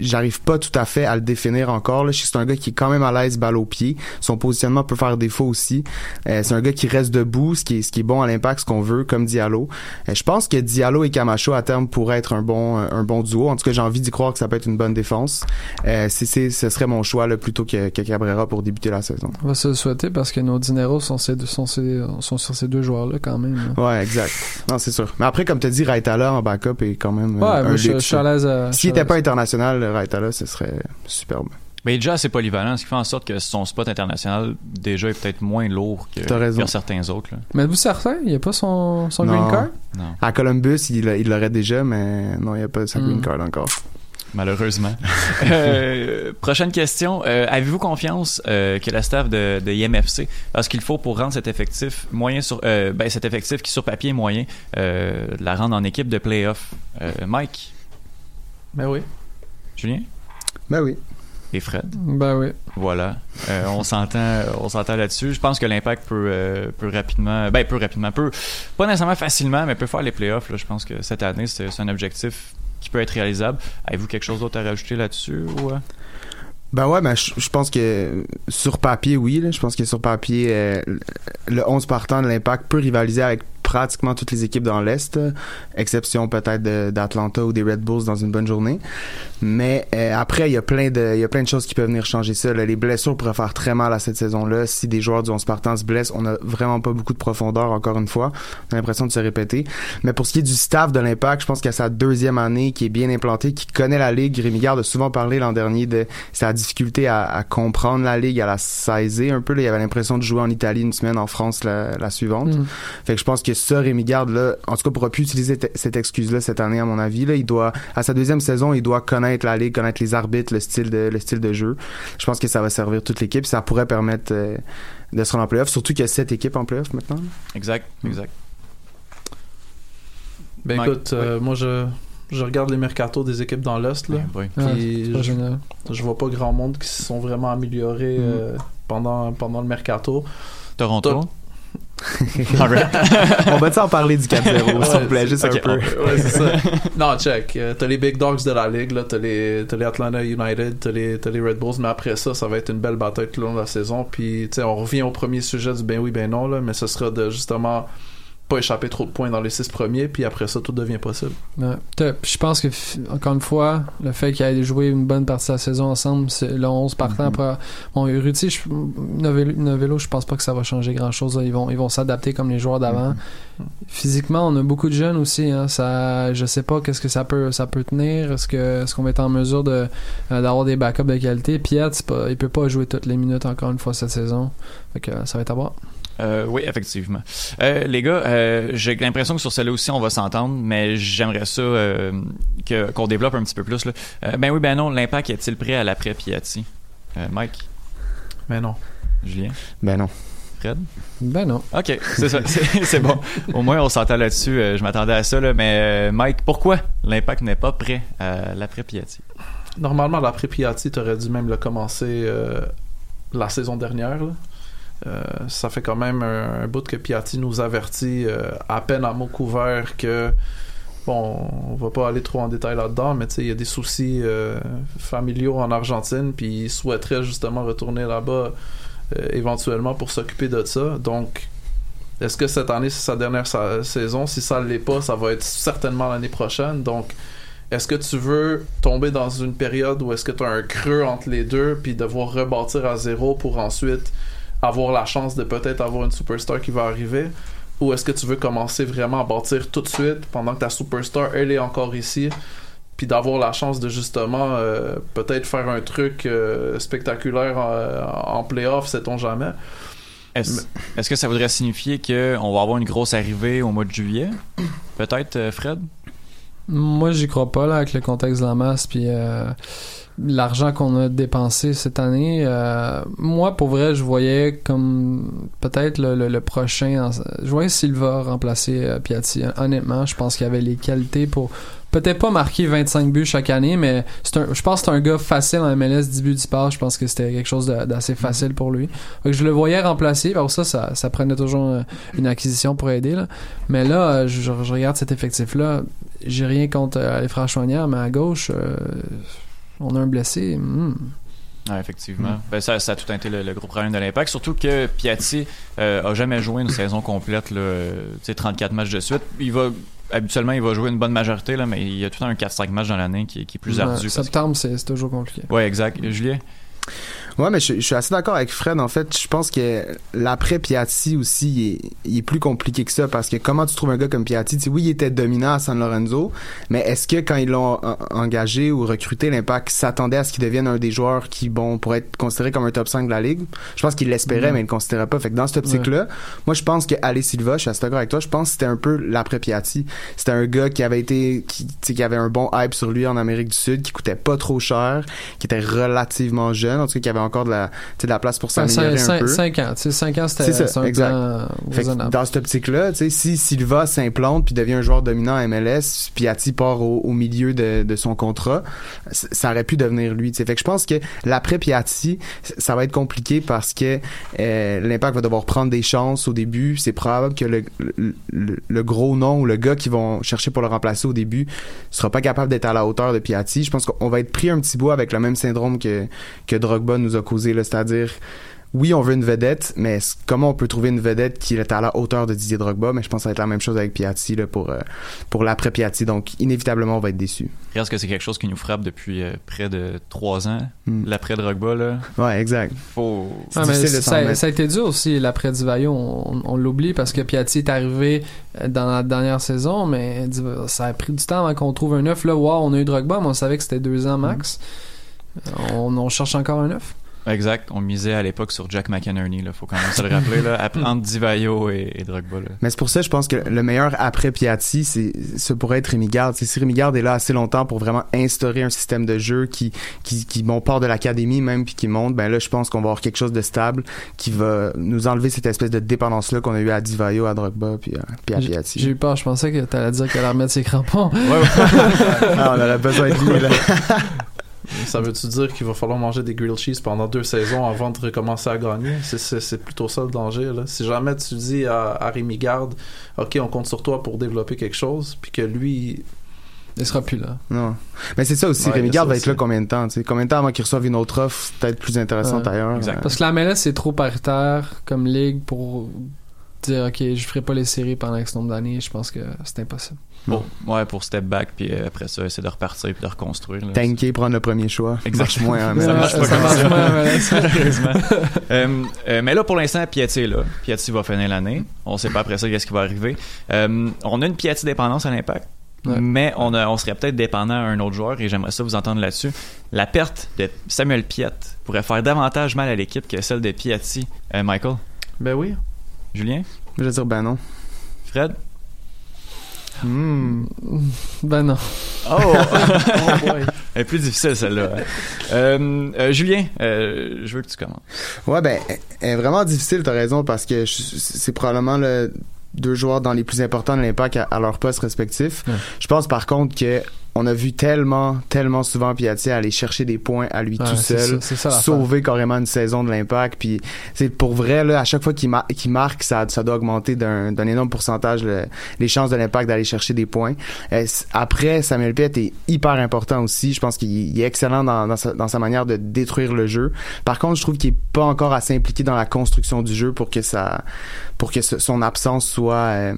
j'arrive pas tout à fait à le définir encore. Là. Je sais que c'est un gars qui est quand même à l'aise balle au pied. Son positionnement peut faire défaut aussi. Euh, c'est un gars qui reste debout, ce qui est, ce qui est bon à l'impact, ce qu'on veut, comme Diallo. Euh, je pense que Diallo et Camacho à terme pourraient être un bon, un bon duo. En tout cas, j'ai envie d'y croire que ça peut être une bonne défense. Euh, c'est, ce serait mon choix là, plutôt que, que Cabrera pour débuter la saison. On va se le souhaiter parce que nos dineros sont, ces deux- sont, ces- sont sur ces deux joueurs-là quand même. là. Ouais, exact. Non, c'est sûr. Mais après, comme tu dit, Raitala en backup est quand même euh, Ouais, un moi, je, je luxe. suis à l'aise à- je S'il à était l'aise. pas international, Raitala, ce serait superbe. Mais il est déjà assez polyvalent, ce qui fait en sorte que son spot international déjà est peut-être moins lourd que, que certains autres. là. Mais êtes-vous certain? Il n'y a pas son, son Non. green card? Non. À Columbus, il l'a- il l'aurait déjà, mais non, il n'y a pas sa green Hmm. card encore. Malheureusement. Euh, prochaine question. Euh, Avez-vous confiance euh, que la staff de, de IMFC a ce qu'il faut pour rendre cet effectif moyen sur euh, ben, cet effectif qui sur papier est moyen euh, la rendre en équipe de playoff? Euh, Mike, Mais oui. Julien? Ben oui. et Fred? Ben oui. Voilà. Euh, on s'entend on s'entend là-dessus. Je pense que l'impact peut, euh, peut rapidement ben peut rapidement peut pas nécessairement facilement mais peut faire les playoffs là. Je pense que cette année c'est un objectif qui peut être réalisable. Avez-vous quelque chose d'autre à rajouter là-dessus ou euh? Ben ouais, ben je, pense que sur papier, oui. Je pense que sur papier, euh, le 11 partant de l'Impact peut rivaliser avec pratiquement toutes les équipes dans l'Est, exception peut-être de- d'Atlanta ou des Red Bulls dans une bonne journée. Mais euh, après, il y a plein de il y a plein de choses qui peuvent venir changer ça. là. Les blessures pourraient faire très mal à cette saison-là. Si des joueurs du 11 partant se blessent, on a vraiment pas beaucoup de profondeur, encore une fois. On a l'impression de se répéter. Mais pour ce qui est du staff de l'Impact, je pense qu'à sa deuxième année, qui est bien implanté, qui connaît la Ligue, Rémi Garde a souvent parlé l'an dernier de sa difficulté à, à comprendre la Ligue, à la saisir un peu. Là. Il avait l'impression de jouer en Italie une semaine, en France la, la suivante. Mm. Fait que je pense que ça, Rémi Garde, là, en tout cas, pourra plus utiliser te- cette excuse-là cette année, à mon avis. Là, il doit, à sa deuxième saison, il doit connaître la ligue, connaître les arbitres, le style de, le style de jeu. Je pense que ça va servir toute l'équipe. Ça pourrait permettre euh, de se rendre en playoff, surtout qu'il y a sept équipes en playoff maintenant. Exact, exact. Ben Mike, écoute, euh, moi je, je regarde les mercatos des équipes dans l'Est. là. Oui. Puis c'est pas je, génial. je vois pas grand monde qui se sont vraiment améliorés Mm. euh, pendant, pendant le mercato. Toronto? On va en parler du 4-0, s'il vous plaît, juste un peu. Ouais, c'est ça. Non, check. Euh, t'as les big dogs de la ligue, là. T'as les, les Atlanta United, t'as les, les Red Bulls, mais après ça, ça va être une belle bataille tout le long de la saison. Puis, tu sais, on revient au premier sujet du ben oui, ben non, là, mais ce sera de justement pas échapper trop de points dans les six premiers, puis après ça, tout devient possible. Ouais. Je pense que, encore une fois, le fait qu'ils aient joué une bonne partie de la saison ensemble, c'est le 11 partant Mhm. après. Bon, Ruti, je, Novello, je pense pas que ça va changer grand chose. Ils vont, ils vont s'adapter comme les joueurs d'avant. Mhm. Physiquement, on a beaucoup de jeunes aussi. Hein, ça, je sais pas qu'est-ce que ça peut, ça peut tenir. Est-ce que, est-ce qu'on va être en mesure de, euh, d'avoir des backups de qualité? Piet, pas, il peut pas jouer toutes les minutes encore une fois cette saison. Fait que, ça va être à voir. Euh, oui, effectivement. Euh, les gars, euh, j'ai l'impression que sur celle-là aussi, on va s'entendre, mais j'aimerais ça euh, que, qu'on développe un petit peu plus. Là. Euh, ben oui, ben non, l'impact est-il prêt à l'après Piatti? Euh, Mike, Mais non. Julien, Ben non. Fred? Ben non. Ok, c'est ça, c'est, c'est bon. Au moins, on s'entend là-dessus. Euh, je m'attendais à ça, là, mais euh, Mike, pourquoi l'impact n'est pas prêt à l'après Piatti? Normalement, l'après Piatti, t'aurais dû même le commencer euh, la saison dernière. là. Euh, ça fait quand même un, bout que Piatti nous avertit euh, à peine à mot couvert que bon, on va pas aller trop en détail là-dedans, mais il y a des soucis euh, familiaux en Argentine, puis il souhaiterait justement retourner là-bas éventuellement pour s'occuper de ça. Donc, est-ce que cette année c'est sa dernière sa- saison? Si ça l'est pas, ça va être certainement l'année prochaine. Donc, est-ce que tu veux tomber dans une période où est-ce que tu as un creux entre les deux, puis devoir rebâtir à zéro pour ensuite avoir la chance de peut-être avoir une superstar qui va arriver? Ou est-ce que tu veux commencer vraiment à bâtir tout de suite pendant que ta superstar elle est encore ici puis d'avoir la chance de justement euh, peut-être faire un truc euh, spectaculaire en, en playoff sait-on jamais? Est-ce est-ce que ça voudrait signifier qu'on va avoir une grosse arrivée au mois de juillet? Peut-être, euh, Fred? Moi, j'y crois pas, là, avec le contexte de la masse, puis euh, l'argent qu'on a dépensé cette année. euh, moi, pour vrai, je voyais comme peut-être le, le- le prochain. Je voyais Silva remplacer euh, Piatti. Honnêtement, je pense qu'il avait les qualités pour peut-être pas marquer 25 buts chaque année, mais c'est un, je pense que c'est un gars facile en MLS, 10 buts, 10 passes. Je pense que c'était quelque chose d'assez facile pour lui. Je le voyais remplacer. Alors ça, ça, ça prenait toujours euh, une acquisition pour aider. Là. Mais là, euh, je, je regarde cet effectif-là. J'ai rien contre les frères Chouanière, mais à gauche, euh, on a un blessé. Hmm. Ouais, effectivement. Ben, ça, ça a tout été le, le gros problème de l'impact. Surtout que Piatti euh, a jamais joué une saison complète, là, euh, tu sais, 34 matchs de suite. Il va habituellement il va jouer une bonne majorité là, mais il y a tout le temps un 4-5 matchs dans l'année qui, est- qui est plus ardu. parce que- septembre, c'est c'est toujours compliqué. Ouais, exact. Julien? Ouais, mais je, je suis assez d'accord avec Fred. En fait, je pense que l'après Piatti aussi, il est, il est plus compliqué que ça parce que comment tu trouves un gars comme Piatti, tu sais, oui, il était dominant à San Lorenzo, mais est-ce que quand ils l'ont en- engagé ou recruté, l'Impact s'attendait à ce qu'il devienne un des joueurs qui, bon, pourrait être considéré comme un top 5 de la ligue? Je pense qu'il l'espérait, Mhm. mais il le considérait pas. Fait que dans cette optique-là, moi, je pense que Silva, je suis assez d'accord avec toi, je pense que c'était un peu l'après Piatti. C'était un gars qui avait été, qui, tu sais, qui avait un bon hype sur lui en Amérique du Sud, qui coûtait pas trop cher, qui était relativement jeune, en tout cas, qui avait encore de la, de la place pour s'améliorer un peu. 5 ans. Tu sais, 5 ans, c'était un exact. plan raisonnable. dans cette optique-là, tu sais, si Silva s'implante puis devient un joueur dominant à MLS, puis Piatti part au, au milieu de, de son contrat, ça aurait pu devenir lui. tu sais. Fait que je pense que l'après Piatti, ça va être compliqué parce que euh, l'Impact va devoir prendre des chances au début. C'est probable que le- le gros nom ou le gars qui vont chercher pour le remplacer au début sera pas capable d'être à la hauteur de Piatti. Je pense qu'on va être pris un petit bout avec le même syndrome que, que Drogba nous a causé, c'est-à-dire oui, on veut une vedette, mais comment on peut trouver une vedette qui est à la hauteur de Didier Drogba? Mais je pense que ça va être la même chose avec Piatti là, pour, euh, pour l'après Piatti. Donc, inévitablement, on va être déçu. Reste que c'est quelque chose qui nous frappe depuis euh, près de trois ans. Hmm. L'après Drogba, là. Ouais, exact. Faut. Mais s'en ça, a été dur aussi l'après Divayo, on, on l'oublie parce que Piatti est arrivé euh, dans la dernière saison, mais ça a pris du temps avant qu'on trouve un neuf. Là, wow, on a eu Drogba, mais on savait que c'était deux ans max. Mm. Euh, On, on cherche encore un neuf. Exact. On misait à l'époque sur Jack McInerney, là. Faut quand même se le rappeler, là. Après, entre Divayo et, et Drogba, là. Mais c'est pour ça, je pense que le meilleur après Piatti, c'est, ce pourrait être Rémi Garde. Si Rémi Garde est là assez longtemps pour vraiment instaurer un système de jeu qui, qui, qui bon, part de l'académie même puis qui monte, ben là, je pense qu'on va avoir quelque chose de stable qui va nous enlever cette espèce de dépendance-là qu'on a eu à Divayo, à Drogba puis à, puis à J'ai Piatti. j'ai eu peur, je pensais que t'allais dire qu'elle allait remettre ses crampons. Ah, on aurait besoin de lui, là. ça veut-tu dire qu'il va falloir manger des grilled cheese pendant deux saisons avant de recommencer à gagner? C'est, plutôt ça le danger là. si jamais tu dis à, à Rémi Garde ok on compte sur toi pour développer quelque chose puis que lui Il sera plus là. Non. Mais c'est ça aussi, Ouais, Rémi Garde ça va être là combien de temps? Combien de temps avant qu'il reçoive une autre offre, peut-être plus intéressante Ouais. ailleurs. Exact. Euh, Parce que la MLS, c'est trop paritaire comme ligue pour dire, OK, je ferai pas les séries pendant X nombre d'années. Je pense que c'est impossible. Bon, ouais, pour step back, puis euh, après ça, essayer de repartir puis de reconstruire. là. Tanker, prendre le premier choix. Exact. Marche moins, mais- Ça marche pas Ça marche moins. Euh, euh, mais là, pour l'instant, Piatti est là. Piatti va finir l'année. On sait pas après ça qu'est-ce qui va arriver. Euh, on a une Piatti dépendance à l'impact. Ouais. Mais on, a- on serait peut-être dépendant à un autre joueur et j'aimerais ça vous entendre là-dessus. La perte de Samuel Piette pourrait faire davantage mal à l'équipe que celle de Piatti. Euh, Michael, ben oui Julien, Je veux dire, ben non. Fred? Hmm. Ben non. Oh! oh boy Elle est plus difficile celle-là. Euh, euh, Julien, euh, je veux que tu commences. Ouais, ben, elle est vraiment difficile, t'as raison, parce que c'est probablement le deux joueurs dans les plus importants de l'impact à, à leur poste respectif. Je pense par contre que on a vu tellement, tellement souvent Piatti aller chercher des points à lui Ouais, tout seul, ça, ça sauver carrément une saison de l'impact. Puis, c'est pour vrai là, à chaque fois qu'il, mar- qu'il marque, ça, ça doit augmenter d'un, énorme pourcentage le- les chances de l'impact d'aller chercher des points. Euh, après, Samuel Piet est hyper important aussi. Je pense qu'il il est excellent dans, dans, sa, dans sa manière de détruire le jeu. Par contre, je trouve qu'il est pas encore assez impliqué dans la construction du jeu pour que ça, pour que ce- son absence soit euh,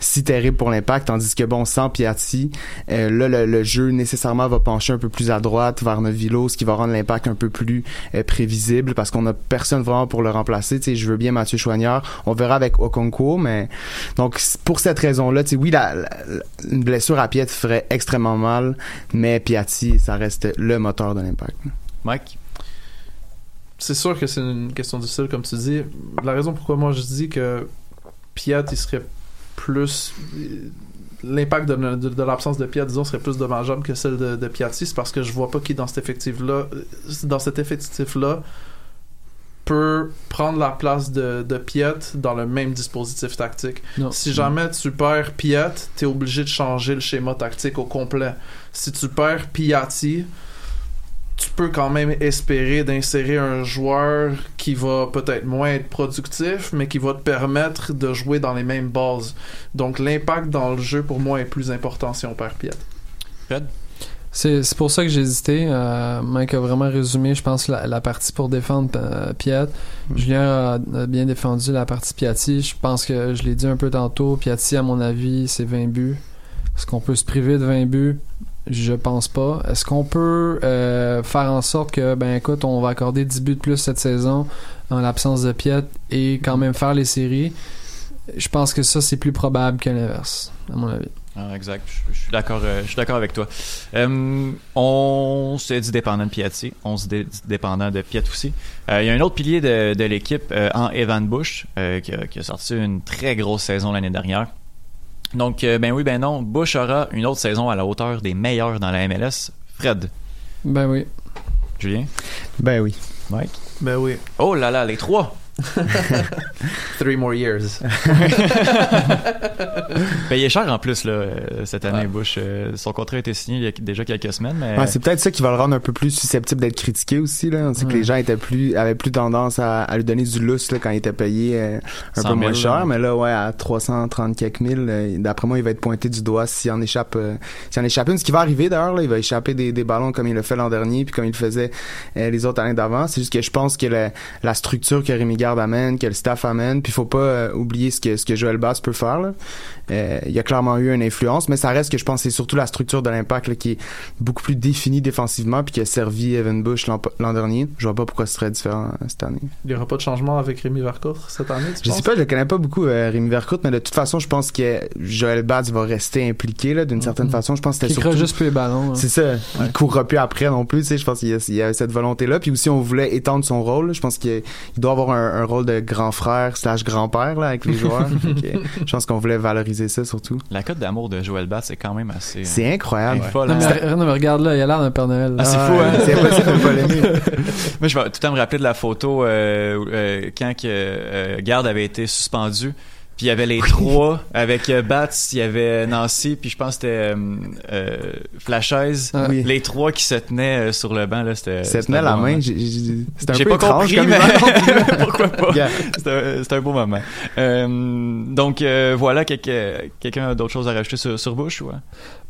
si terrible pour l'impact. Tandis que bon, sans Piatti, euh, là, le, le jeu nécessairement va pencher un peu plus à droite vers Novilo, ce qui va rendre l'impact un peu plus euh, prévisible parce qu'on a personne vraiment pour le remplacer. Tu sais, je veux bien Mathieu Chouanière. On verra avec Okonkwo, mais donc pour cette raison-là, tu sais, oui, la, la- une blessure à Piet ferait extrêmement mal, mais Piatti, ça reste le moteur de l'impact. Mike? C'est sûr que c'est une question difficile, comme tu dis. La raison pourquoi moi je dis que Piat, il serait plus. L'impact de, de- de l'absence de Piat, disons, serait plus dommageable que celle de, de Piatti, c'est parce que je vois pas qui dans cet effectif-là, dans cet effectif-là, peut prendre la place de, de Piat dans le même dispositif tactique. Non. Si jamais tu perds Piat, t'es obligé de changer le schéma tactique au complet. Si tu perds Piatti, tu peux quand même espérer d'insérer un joueur qui va peut-être moins être productif, mais qui va te permettre de jouer dans les mêmes bases. Donc l'impact dans le jeu pour moi est plus important si on perd Piat. Fred? C'est c'est pour ça que j'ai hésité. Euh, Mike a vraiment résumé, je pense, la, la partie pour défendre euh, Piat. Julien a, a bien défendu la partie Piatti. Je pense que je l'ai dit un peu tantôt. Piatti, à mon avis, c'est 20 buts. Est-ce qu'on peut se priver de 20 buts? Je pense pas. Est-ce qu'on peut euh, faire en sorte que, ben écoute, on va accorder 10 buts de plus cette saison en l'absence de Piat et quand même faire les séries? Je pense que ça, c'est plus probable que l'inverse, à mon avis. Ah, exact. Je, je suis d'accord. euh, je suis d'accord avec toi. Euh, on s'est dit dépendant de Piatti. On se dit dépendant de Piat aussi. Il y a un autre pilier de, l'équipe en Evan Bush qui a sorti une très grosse saison l'année dernière. Donc, euh, ben oui, ben non. Bush aura une autre saison à la hauteur des meilleurs dans la MLS. Fred. Ben oui. Julien? Ben oui. Mike? Ben oui. Oh là là, les trois. Three more years. Payé cher en plus là, euh, cette année, Bush. Euh, son contrat a été signé il y a déjà quelques semaines. Mais... Ouais, c'est peut-être ça qui va le rendre un peu plus susceptible d'être critiqué aussi. Là. On sait que les gens étaient plus, avaient plus tendance à, à lui donner du lousse là, quand il était payé euh, un 100 peu 000, moins cher. là. Mais là, ouais, à 330 quelques mille, euh, d'après moi, il va être pointé du doigt s'il en échappe. euh, s'il en échappe une. Ce qui va arriver d'ailleurs, là, il va échapper des, des ballons comme il le fait l'an dernier, puis comme il le faisait euh, les autres années d'avant. C'est juste que je pense que la, la structure que Rémi Garde amène, que le staff amène, puis faut pas euh, oublier ce que ce que Joël Bass peut faire. Là. Euh, il y a clairement eu une influence, mais ça reste que je pense que c'est surtout la structure de l'impact là, qui est beaucoup plus définie défensivement puis qui a servi Evan Bush l'an dernier. Je vois pas pourquoi ce serait différent euh, cette année. Il n'y aura pas de changement avec Rémi Vercourt cette année, tu Je penses? sais pas, je le connais pas beaucoup, euh, Rémi Vercourt, mais de toute façon, je pense que Joël Batz va rester impliqué là, d'une certaine façon. Je pense que c'était juste plus les ballons. hein. C'est ça. Il courra plus après non plus. Tu sais, je pense qu'il y, y a cette volonté-là. Puis aussi, on voulait étendre son rôle. là. Je pense qu'il il doit avoir un, un rôle de grand frère slash grand-père là avec les joueurs. Je pense qu'on voulait valoriser ça surtout. La cote d'amour de Joël Bass, c'est quand même assez. euh, C'est incroyable. folle, Non, mais, non, mais regarde là, il a l'air d'un Père Noël. Ah, c'est là. fou, hein? C'est impossible de pas l'aimer. Moi, je vais tout le temps me rappeler de la photo euh, euh, quand que euh, Garde avait été suspendu. Puis il y avait les trois avec euh, Bats, il y avait Nancy, puis je pense que c'était euh, euh, Flashaise. Ah. Oui. Les trois qui se tenaient euh, sur le banc là, c'était. Tenait un la beau main. moment. j'ai- j'ai- C'était un peu pas étrange compris, comme mais pourquoi pas. Yeah. C'était un, beau moment. Euh, donc euh, voilà, quelqu'un a d'autres choses à rajouter sur, sur Bush ou? hein?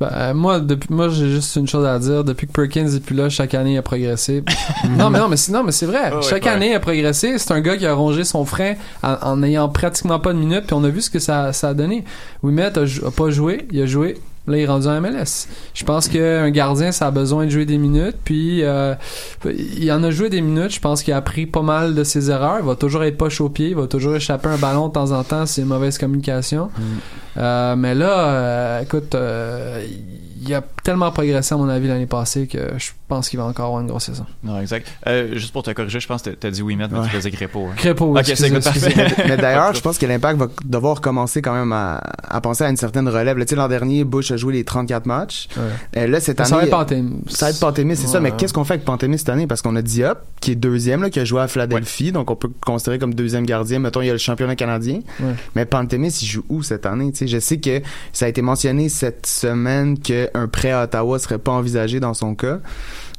Ben, euh, moi, depuis, moi, j'ai juste une chose à dire. Depuis que Perkins est plus là, chaque année, il a progressé. non, mais non, mais c'est, non, mais c'est vrai. Ouais, chaque ouais. année, il a progressé. C'est un gars qui a rongé son frein en, en ayant pratiquement pas de minutes, puis on a vu ce que ça, ça a donné. Wimet a, a pas joué, il a joué. Là, il est rendu en MLS. Je pense qu'un gardien, ça a besoin de jouer des minutes. Puis, euh, il en a joué des minutes. Je pense qu'il a appris pas mal de ses erreurs. Il va toujours être poche au pied. Il va toujours échapper un ballon de temps en temps si c'est une mauvaise communication. Euh, mais là, euh, écoute, euh, il a tellement progressé à mon avis l'année passée que je pense qu'il va encore avoir une grosse saison. Non, exact. Euh, juste pour te corriger, je pense que t'as dit Wimet, mais Ouais. tu faisais Crépeau. Hein. Crépeau, oui, Ok, c'est excusez, excusez. Mais d'ailleurs, je pense que l'impact va devoir commencer quand même à, à penser à une certaine relève. Tu sais, l'an dernier, Bush a joué les 34 matchs. Ouais. Euh, là, cette année. Ça va être Pantémis. Ça va être Pantémis, c'est ça. Mais qu'est-ce qu'on fait avec Pantémis cette année? Parce qu'on a Diop, qui est deuxième, là, qui a joué à Philadelphie. Donc, on peut le considérer comme deuxième gardien. Mettons, il y a le championnat canadien. Ouais. Mais Pantémis, il joue où cette année? Tu sais, je sais que ça a été mentionné cette semaine qu'un prêt à Ottawa serait pas envisagé dans son cas.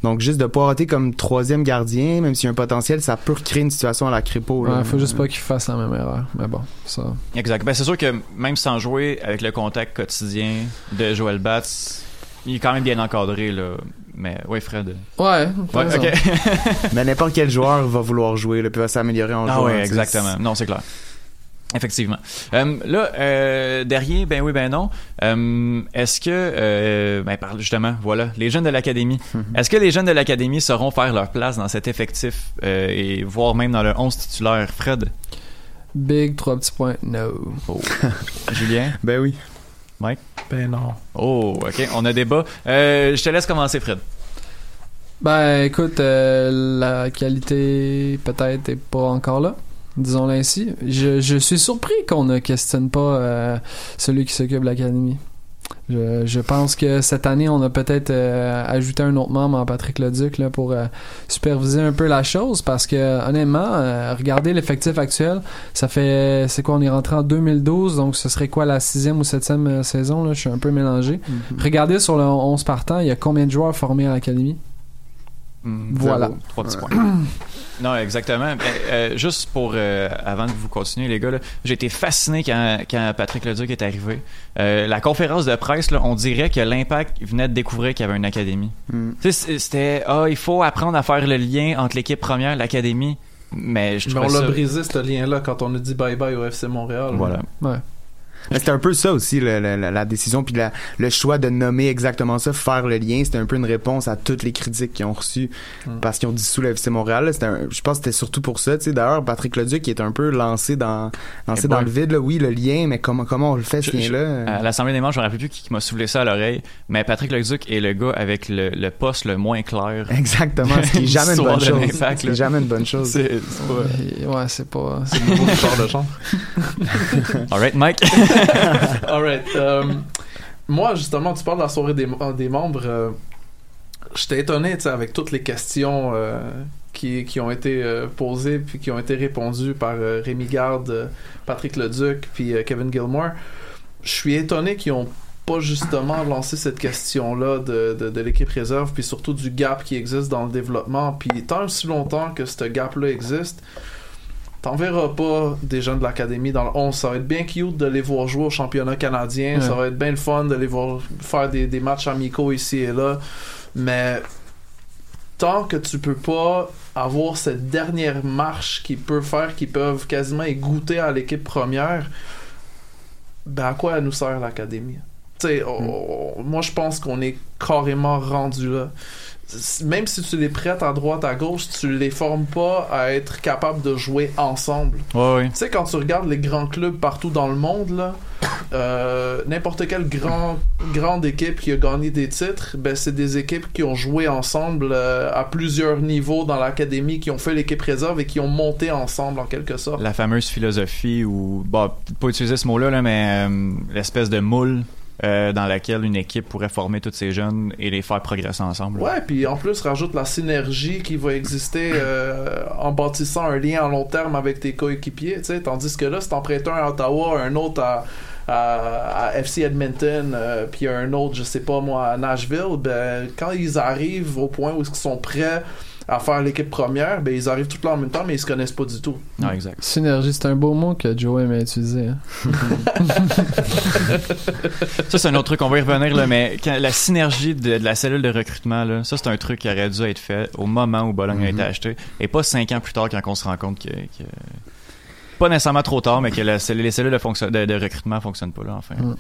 Donc, juste de poireauter comme troisième gardien, même s'il y a un potentiel, ça peut recréer une situation à la Crépo. Ouais, faut juste pas qu'il fasse la même erreur. Mais bon, ça. Exact. Ben, c'est sûr que même sans jouer, avec le contact quotidien de Joel Batts, il est quand même bien encadré, là. Mais, ouais, Fred. Ouais, Ouais, raison. ok. Mais n'importe quel joueur va vouloir jouer, là, puis va s'améliorer en Ah jouant. oui, tu sais. exactement. Non, c'est clair. Effectivement. Euh, là, euh, derrière, ben oui, ben non. Euh, Est-ce que, euh, ben parle justement, voilà, les jeunes de l'académie. Est-ce que les jeunes de l'académie sauront faire leur place dans cet effectif euh, et voire même dans le 11 titulaire, Fred? Big, trois petits points. No. Oh. Julien? Ben oui. Mike? Ben non. Oh, ok, on a débat. Euh, je te laisse commencer, Fred. Ben, écoute, euh, la qualité peut-être est pas encore là. Disons-le ainsi. Je, je suis surpris qu'on ne questionne pas euh, celui qui s'occupe de l'académie. Je, je pense que cette année, on a peut-être euh, ajouté un autre membre en Patrick Leduc là, pour euh, superviser un peu la chose parce que honnêtement, euh, regardez l'effectif actuel, ça fait c'est quoi? On est rentré en 2012 donc ce serait quoi la sixième ou septième euh, saison là, je suis un peu mélangé. Regardez sur le 11 partant, il y a combien de joueurs formés à l'académie? Hmm, Voilà. zéro. Trois petits points. non, exactement. Euh, juste pour, euh, avant de vous continuer, les gars, là, j'ai été fasciné quand, quand Patrick Leduc est arrivé. Euh, la conférence de presse, là, on dirait que l'Impact venait de découvrir qu'il y avait une académie. Mm. Tu sais, c'était, ah, il faut apprendre à faire le lien entre l'équipe première et l'académie. Mais je Mais on l'a ça... brisé ce lien-là quand on a dit bye bye au FC Montréal. Voilà. Ouais. C'était un peu ça aussi, le- le- la, la décision, puis la- le choix de nommer exactement ça, faire le lien. C'était un peu une réponse à toutes les critiques qu'ils ont reçues Mm. parce qu'ils ont dissous le FC Montréal. là. C'était un- je pense que c'était surtout pour ça. Tu sais, D'ailleurs, Patrick Leduc qui est un peu lancé dans, lancé Eh dans le vide. Là. Oui, le lien, mais comment, comment on le fait, ce Je- lien-là? À l'Assemblée des membres, je me rappelle plus qui, qui m'a soufflé ça à l'oreille, mais Patrick Leduc est le gars avec le, le poste le moins clair. Exactement, ce qui est jamais une bonne chose. l'Impact, Ce qui là. est jamais une bonne chose. C'est c'est pas... Ouais, c'est pas. C'est le nouveau sort de champ. Alright, Mike. Alright. euh, moi, justement, tu parles de la soirée des, des membres. euh, J'étais étonné, avec toutes les questions euh, qui, ont été euh, posées puis qui ont été répondues par euh, Rémi Garde, euh, Patrick Leduc puis euh, Kevin Gilmore. Je suis étonné qu'ils ont pas justement lancé cette question-là de, l'équipe réserve puis surtout du gap qui existe dans le développement. Puis tant aussi longtemps que ce gap-là existe, T'en verras pas des jeunes de l'académie dans le 11. Ça va être bien cute de les voir jouer au championnat canadien. Ouais. Ça va être bien le fun de les voir faire des, des matchs amicaux ici et là. Mais tant que tu peux pas avoir cette dernière marche qui peut faire qu'ils peuvent quasiment y goûter à l'équipe première, ben à quoi elle nous sert l'académie? Tu sais, on- on- moi je pense qu'on est carrément rendu là. Même si tu les prêtes à droite, à gauche, tu les formes pas à être capables de jouer ensemble. Ouais. Tu sais, quand tu regardes les grands clubs partout dans le monde, là, euh, n'importe quelle grand, grande équipe qui a gagné des titres, ben, c'est des équipes qui ont joué ensemble euh, à plusieurs niveaux dans l'académie, qui ont fait l'équipe réserve et qui ont monté ensemble en quelque sorte. la fameuse philosophie ou bon peut-être pas utiliser ce mot-là là, mais euh, l'espèce de moule euh, dans laquelle une équipe pourrait former tous ces jeunes et les faire progresser ensemble. Ouais, puis en plus, rajoute la synergie qui va exister euh, en bâtissant un lien à long terme avec tes coéquipiers, tu sais, tandis que là, si t'en prêtes un à Ottawa, un autre à, à, à FC Edmonton, euh, puis un autre, je sais pas moi, à Nashville, ben, quand ils arrivent au point où ils sont prêts à faire l'équipe première, ben, ils arrivent tous là en même temps, mais ils se connaissent pas du tout. Non, exact. Synergie, c'est un beau mot que Joe aime utiliser. hein. Ça, c'est un autre truc, on va y revenir, là, mais quand- la synergie de, de la cellule de recrutement, là, ça, c'est un truc qui aurait dû être fait au moment où Bologne a été acheté, et pas cinq ans plus tard quand on se rend compte que... que- Pas nécessairement trop tard, mais que la les cellules de, fonction- de, de recrutement fonctionnent pas, là, enfin. Mm.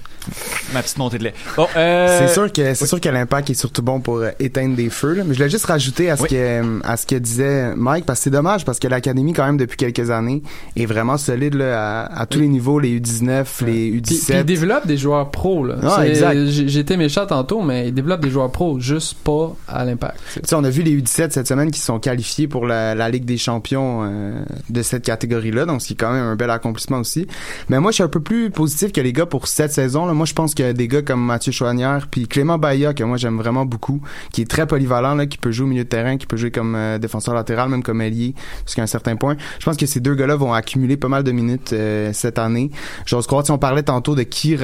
Ma petite montée de lait. Bon, euh, C'est sûr que c'est sûr que l'impact est surtout bon pour euh, éteindre des feux. là. Mais je voulais juste rajouter à ce Oui. que à ce que disait Mike parce que c'est dommage parce que l'académie quand même depuis quelques années est vraiment solide là, à, à tous les niveaux, les U19, les Puis, puis U17. il développe des joueurs pros. Là. Ah, C'est- exact. j'ai- J'étais méchant tantôt, mais il développe des joueurs pros, juste pas à l'impact. Tu sais, on a vu les U17 cette semaine qui sont qualifiés pour la, la Ligue des champions euh, de cette catégorie-là, donc ce qui est quand même un bel accomplissement aussi. Mais moi, je suis un peu plus positif que les gars pour cette saison. Là. Moi, je pense que des gars comme Mathieu Chouanière, puis Clément Baïa, que moi j'aime vraiment beaucoup, qui est très polyvalent, là, qui peut jouer au milieu de terrain, qui peut jouer comme euh, défenseur latéral, même comme ailier, jusqu'à un certain point. Je pense que ces deux gars-là vont accumuler pas mal de minutes euh, cette année. J'ose croire, si on parlait tantôt de qui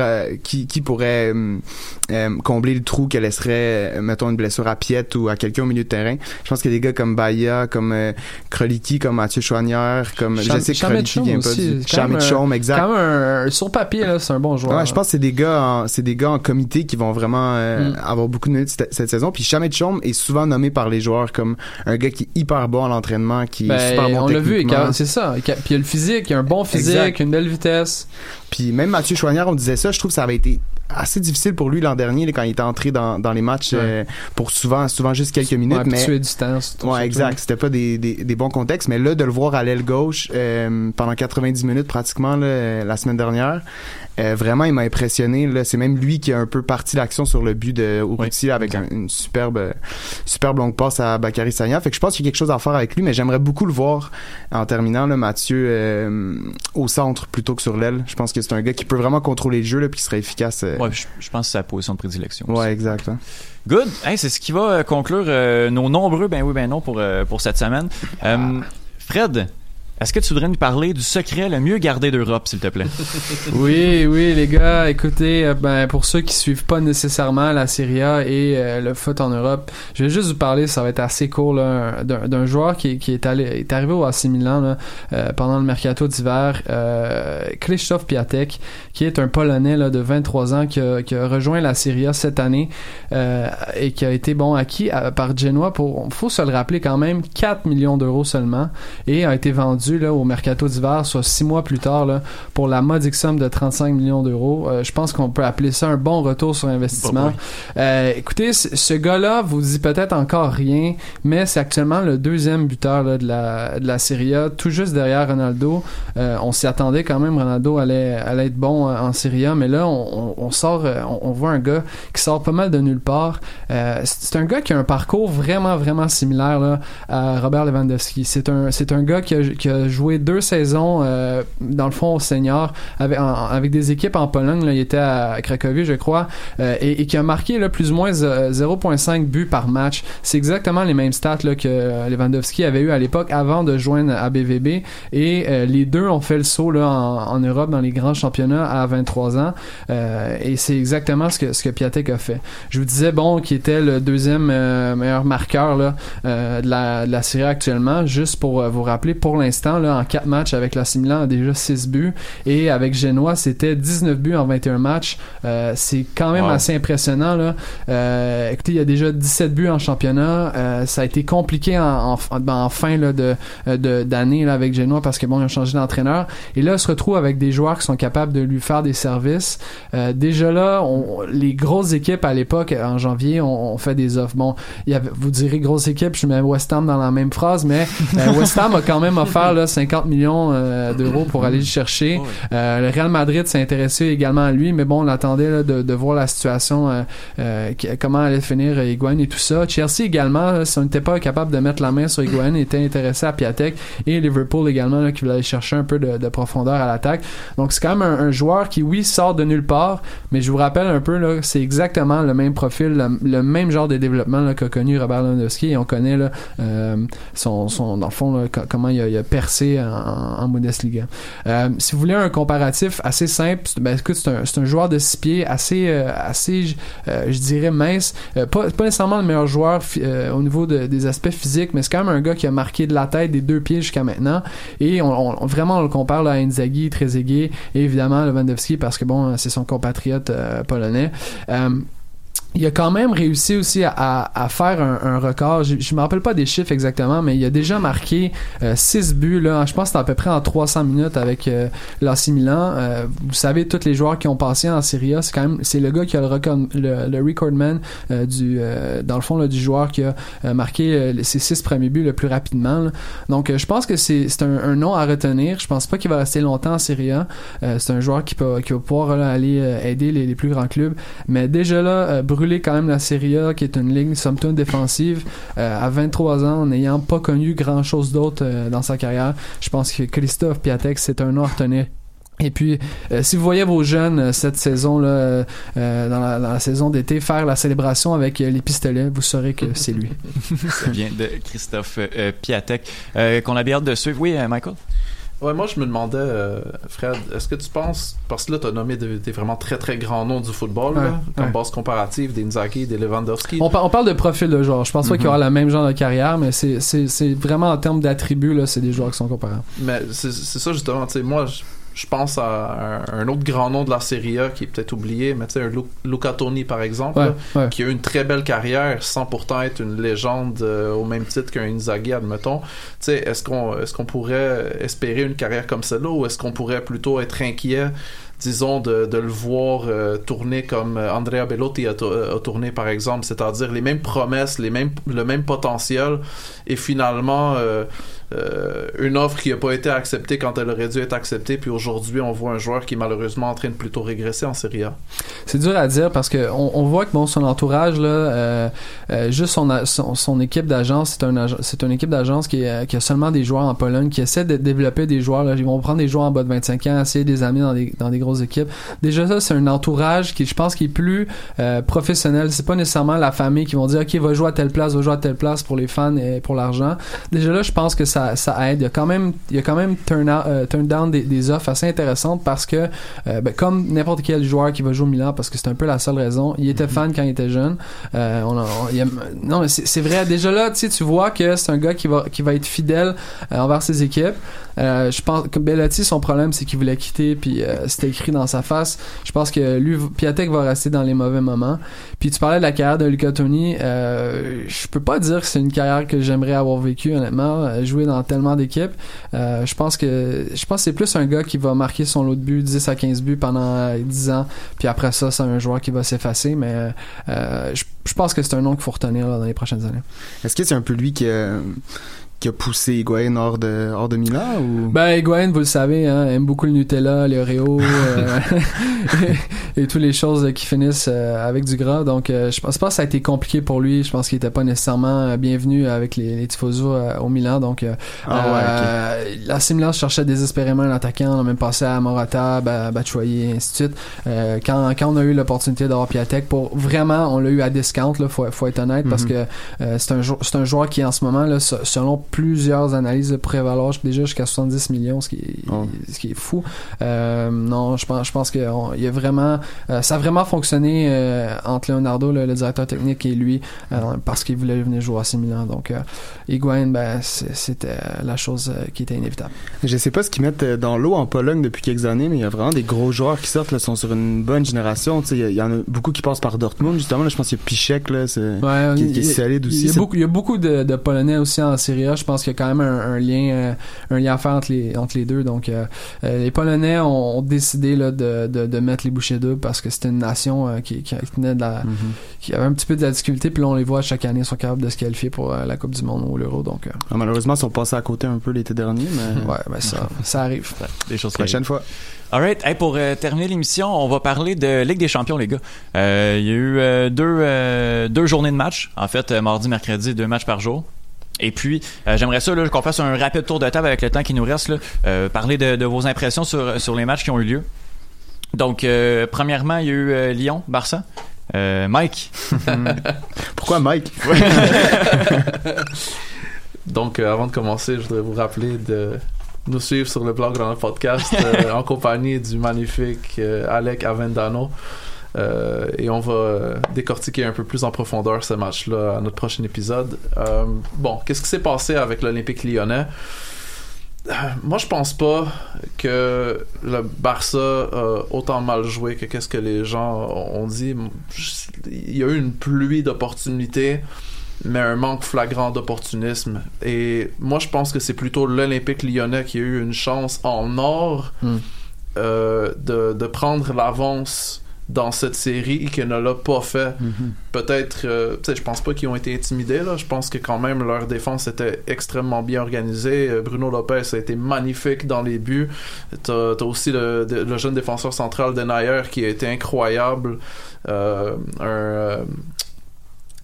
qui, qui pourrait euh, combler le trou qu'elle laisserait, mettons, une blessure à Piette ou à quelqu'un au milieu de terrain. Je pense qu'il y a des gars comme Baïa, comme Kroliki, comme Mathieu Chouanière, comme Cham je sais que Kroliki vient pas du Chamit Chaume, exact. Quand même un, sur papier, là, c'est un bon joueur. Ouais, je pense que c'est des gars, c'est des gars en comité qui vont vraiment euh, Mm. avoir beaucoup de minutes cette, cette saison. Puis Chamet Chaume est souvent nommé par les joueurs comme un gars qui est hyper bon à l'entraînement, qui Ben, est super bon on l'a vu, c'est ça. Puis il y a le physique, il y a un bon physique, Exact. une belle vitesse. Puis même Mathieu Chouanière, on disait ça, je trouve que ça avait été assez difficile pour lui l'an dernier là, quand il était entré dans, dans les matchs euh, pour souvent souvent juste quelques minutes Ouais, mais tuer du temps. Ouais, exact. C'était pas des, des, des bons contextes, mais là, de le voir à l'aile gauche euh, pendant 90 minutes pratiquement là, euh, la semaine dernière, euh, vraiment, il m'a impressionné. Là, c'est même lui qui a un peu parti l'action sur le but de Urruti avec un- une superbe, superbe longue passe à Bakary Sagna. Fait que je pense qu'il y a quelque chose à faire avec lui, mais j'aimerais beaucoup le voir en terminant, là, Mathieu, euh, au centre plutôt que sur l'aile. Je pense que c'est un gars qui peut vraiment contrôler le jeu, là, puis qui serait efficace. euh, Ouais, je, je pense que c'est sa position de prédilection. Ouais, exact. hein. Good. Hey, c'est ce qui va euh, conclure euh, nos nombreux ben oui, ben non pour, euh, pour cette semaine. Euh, Fred, est-ce que tu voudrais nous parler du secret le mieux gardé d'Europe, s'il te plaît? Oui, oui, les gars, écoutez, euh, ben, pour ceux qui suivent pas nécessairement la Serie A et euh, le foot en Europe, je vais juste vous parler, ça va être assez court, là, d'un joueur qui, qui est, allé, est arrivé au AC Milan là, euh, pendant le mercato d'hiver, euh, Krzysztof Piatek, qui est un Polonais là, de 23 ans qui a, qui a rejoint la Serie A cette année et qui a été bon acquis par Genoa pour, faut se le rappeler quand même, 4 millions d'euros seulement et a été vendu là, au mercato d'hiver, soit six mois plus tard, là, pour la modique somme de 35 millions d'euros. Euh, je pense qu'on peut appeler ça un bon retour sur investissement. Euh, écoutez, ce gars-là vous dit peut-être encore rien, mais c'est actuellement le deuxième buteur là, de, la, de la Serie A, tout juste derrière Ronaldo. Euh, on s'y attendait quand même, Ronaldo allait, allait être bon en Serie A, mais là, on, sort, on, on voit un gars qui sort pas mal de nulle part. C'est c'est un gars qui a un parcours vraiment, vraiment similaire là, à Robert Lewandowski. C'est un, c'est un gars qui a, qui a joué deux saisons, euh, dans le fond, au senior, avec, des équipes en Pologne. Il était à Cracovie, je crois, euh, et, qui a marqué là, plus ou moins z- 0.5 buts par match. C'est exactement les mêmes stats là, que Lewandowski avait eu à l'époque avant de joindre à BVB. Et euh, les deux ont fait le saut là, en, Europe dans les grands championnats à 23 ans. Et c'est exactement ce que, ce que Piatek a fait. Je vous disais, bon, qui était le deuxième meilleur marqueur là, de, la, de la série actuellement. Juste pour vous rappeler, pour l'instant, là, en 4 matchs avec la Milan, a déjà 6 buts. Et avec Genoa, c'était 19 buts en 21 matchs. Euh, c'est quand même Wow. assez impressionnant. Là. Euh, écoutez, il y a déjà 17 buts en championnat. Euh, ça a été compliqué en, en, ben, en fin là, de, d'année là, avec Genoa parce que bon, ils ont changé d'entraîneur. Et là, il se retrouve avec des joueurs qui sont capables de lui faire des services. Déjà là, on- les grosses équipes à l'époque, en janvier, on, on fait des offres. Bon, il y avait, vous direz grosse équipe, je mets West Ham dans la même phrase, mais West Ham a quand même offert là, 50 millions euh, d'euros pour aller le chercher. Euh, le Real Madrid s'est intéressé également à lui, mais bon, on attendait là, de, de voir la situation, euh, qui- comment allait finir Higuain et tout ça. Chelsea également, là, si on n'était pas capable de mettre la main sur Higuain, était intéressé à Piatek et Liverpool également là, qui voulait aller chercher un peu de, de profondeur à l'attaque. Donc c'est quand même un, un joueur qui, oui, sort de nulle part, mais je vous rappelle un peu, là, c'est exactement le même profil, le, le même genre de développement qu'a connu Robert Lewandowski et on connaît là, son, son, dans le fond, comment il a, il a en, en Bundesliga. Euh, si vous voulez un comparatif assez simple, ben, écoute, c'est un, joueur de six pieds assez, euh, assez euh, je dirais, mince. Pas, pas nécessairement le meilleur joueur au niveau de- des aspects physiques, mais c'est quand même un gars qui a marqué de la tête des deux pieds jusqu'à maintenant. Et on, vraiment, on le compare à Inzaghi, Trezeguet et évidemment Lewandowski parce que bon, c'est son compatriote polonais. Il a quand même réussi aussi à, faire un, record. Je, je me rappelle pas des chiffres exactement, mais il a déjà marqué 6 buts. Là, je pense que c'est à peu près en 300 minutes avec euh, l'AC Milan. Euh, vous savez, tous les joueurs qui ont passé en Serie A, c'est quand même c'est le gars qui a le, record, le, recordman euh, du euh, dans le fond là, du joueur qui a euh, marqué euh, ses six premiers buts le plus rapidement. Donc, euh, je pense que c'est c'est un, nom à retenir. Je pense pas qu'il va rester longtemps en Serie A. Euh, c'est un joueur qui peut qui va pouvoir aller euh, aider les, plus grands clubs. Mais déjà là, euh, brûlé quand même la Serie A, qui est une ligne somme toute défensive, euh, à 23 ans, n'ayant pas connu grand chose d'autre euh, dans sa carrière. Je pense que Christophe Piatek, c'est un nom à. Et puis, euh, si vous voyez vos jeunes cette saison là, dans, la, saison d'été faire la célébration avec les pistolets, vous saurez que c'est lui. Ça vient de Christophe Piatek, qu'on a bien hâte de suivre. Oui, Michael? Ouais, moi je me demandais, euh, Fred, est-ce que tu penses, parce que là t'as nommé des, des vraiment très très grands noms du football, Ouais, là, comme ouais. base comparative, des Inzaghi, des Lewandowski. On, par- on parle de profil de joueur. Je pense pas qu'il y aura Mhm. la même genre de carrière, mais c'est- c'est c'est vraiment en termes d'attributs, là, c'est des joueurs qui sont comparables. Mais c'est c'est ça justement, tu sais, moi je, je pense à un, un autre grand nom de la Serie A qui est peut-être oublié, mais tu sais, Lu- Luca Toni par exemple, Ouais, là, ouais. qui a eu une très belle carrière sans pourtant être une légende euh, au même titre qu'un Inzaghi, admettons. Tu sais, est-ce qu'on est-ce qu'on pourrait espérer une carrière comme celle-là ou est-ce qu'on pourrait plutôt être inquiet disons de, de le voir euh, tourner comme euh, Andrea Bellotti a, a tourné par exemple, c'est-à-dire les mêmes promesses, les mêmes le même potentiel et finalement euh, une offre qui n'a pas été acceptée quand elle aurait dû être acceptée puis aujourd'hui on voit un joueur qui est malheureusement en train de plutôt régresser en Serie A. C'est dur à dire parce que on, voit que bon son entourage là, euh, euh, juste son, son, son équipe d'agence, c'est un c'est une équipe d'agence qui, qui a seulement des joueurs en Pologne, qui essaie de développer des joueurs. Là. Ils vont prendre des joueurs en bas de 25 ans, essayer de les amener dans des dans des grosses équipes. Déjà ça, c'est un entourage qui, je pense, qui est plus euh, professionnel. C'est pas nécessairement la famille qui vont dire ok va jouer à telle place, va jouer à telle place pour les fans et pour l'argent. Déjà là, je pense que ça ça aide. Il y a quand même il y a quand même turn, out- euh, turn down des, des offres assez intéressantes parce que euh, ben, comme n'importe quel joueur qui va jouer au Milan, parce que c'est un peu la seule raison. Il était fan quand il était jeune. Euh, on il non, c'est vrai. Déjà là, tu vois que c'est un gars qui va qui va être fidèle euh, envers ses équipes. Je pense que Bellotti, son problème, c'est qu'il voulait quitter, puis c'était écrit dans sa face. Je pense que lui, Piatek va rester dans les mauvais moments. Puis tu parlais de la carrière de Luca Toni. Je peux pas dire que c'est une carrière que j'aimerais avoir vécue, honnêtement. Jouer dans tellement d'équipes. Euh, je pense que je pense c'est plus un gars qui va marquer son lot de buts, 10 à 15 buts pendant euh, 10 ans. Puis après ça, c'est un joueur qui va s'effacer. Mais euh, je, je pense que c'est un nom qu'il faut retenir dans les prochaines années. Est-ce que c'est un peu lui qui a, qui a poussé Higuain hors de, hors de Milan ou? Ben, Higuain, vous le savez, hein, aime beaucoup le Nutella, les Oreos euh, et, toutes les choses qui finissent euh, avec du gras. Donc, euh, je pense pas que ça a été compliqué pour lui. Je pense qu'il était pas nécessairement euh, bienvenu avec les, les au Milan. Donc, euh, Ah ouais, l'AC Milan cherchait désespérément un attaquant. On a même passé à Morata, ba- Batshuayi, et ainsi de suite. Euh, quand, quand on a eu l'opportunité d'avoir Piatek, pour vraiment, on l'a eu à discount, là, faut, faut être honnête, parce Mhm. que euh, c'est un, c'est un joueur qui, en ce moment, là, se- selon plusieurs analyses, pourrait valoir déjà jusqu'à 70 millions, ce qui est, Oh. ce qui est fou. Euh, non, je pense, je pense que on- il y a vraiment, euh, ça a vraiment fonctionné euh, entre Leonardo, le, le directeur technique, et lui, parce qu'il voulait venir jouer à 6 Milan. Donc, Higuain, ben, c'était la chose qui était inévitable. Je sais pas ce qu'ils mettent dans l'eau en Pologne depuis quelques années, mais il y a vraiment des gros joueurs qui sortent, là, sont sur une bonne génération. Il y en a beaucoup qui passent par Dortmund, justement. Là, je pense qu'il y a Pichek, là, Ouais, qui, qui est il- solide aussi. Il y a beaucoup, il y a beaucoup de, de Polonais aussi en Serie A. Je pense qu'il y a quand même un, un lien, euh, un lien à faire entre les, entre les deux. Donc, euh, euh, les Polonais ont, ont décidé là, de, de, de mettre les bouchées doubles parce que c'était une nation euh, qui, qui tenait de la, Mhm. qui avait un petit peu de la difficulté. Puis là, on les voit chaque année, ils sont capables de se qualifier pour euh, la Coupe du Monde ou l'Euro. Donc, euh, Ah, malheureusement, ils sont passés à côté un peu l'été dernier, mais ouais, ben ça, ça arrive. Des choses qui prochaine fois. Alright, hey, pour euh, terminer l'émission, on va parler de Ligue des Champions, les gars. Euh, Il y a eu euh, deux, euh, deux journées de match. En fait, euh, mardi, mercredi, deux matchs par jour. Et puis, euh, j'aimerais ça qu'on fasse un rapide tour de table avec le temps qui nous reste. Là, euh, parler de, de vos impressions sur, sur les matchs qui ont eu lieu. Donc, euh, premièrement, il y a eu euh, Lyon, Barça. Euh, Mike. Pourquoi Mike? Donc, euh, avant de commencer, je voudrais vous rappeler de nous suivre sur le blog dans le podcast euh, en compagnie du magnifique euh, Alec Avendano. Euh, et on va euh, décortiquer un peu plus en profondeur ce match-là à notre prochain épisode. Euh, bon, qu'est-ce qui s'est passé avec l'Olympique lyonnais? Moi, je pense pas que le Barça a autant mal joué que qu'est-ce que les gens ont dit. Il y a eu une pluie d'opportunités mais un manque flagrant d'opportunisme. Et moi, je pense que c'est plutôt l'Olympique lyonnais qui a eu une chance en or Mm. euh, de, de prendre l'avance dans cette série et qu'il ne l'a pas fait. Mhm. Peut-être, euh, tu sais, je pense pas qu'ils ont été intimidés là. Je pense que quand même leur défense était extrêmement bien organisée. Euh, Bruno Lopez a été magnifique dans les buts. T'as as aussi le, le jeune défenseur central Denayer qui a été incroyable. Euh, un euh,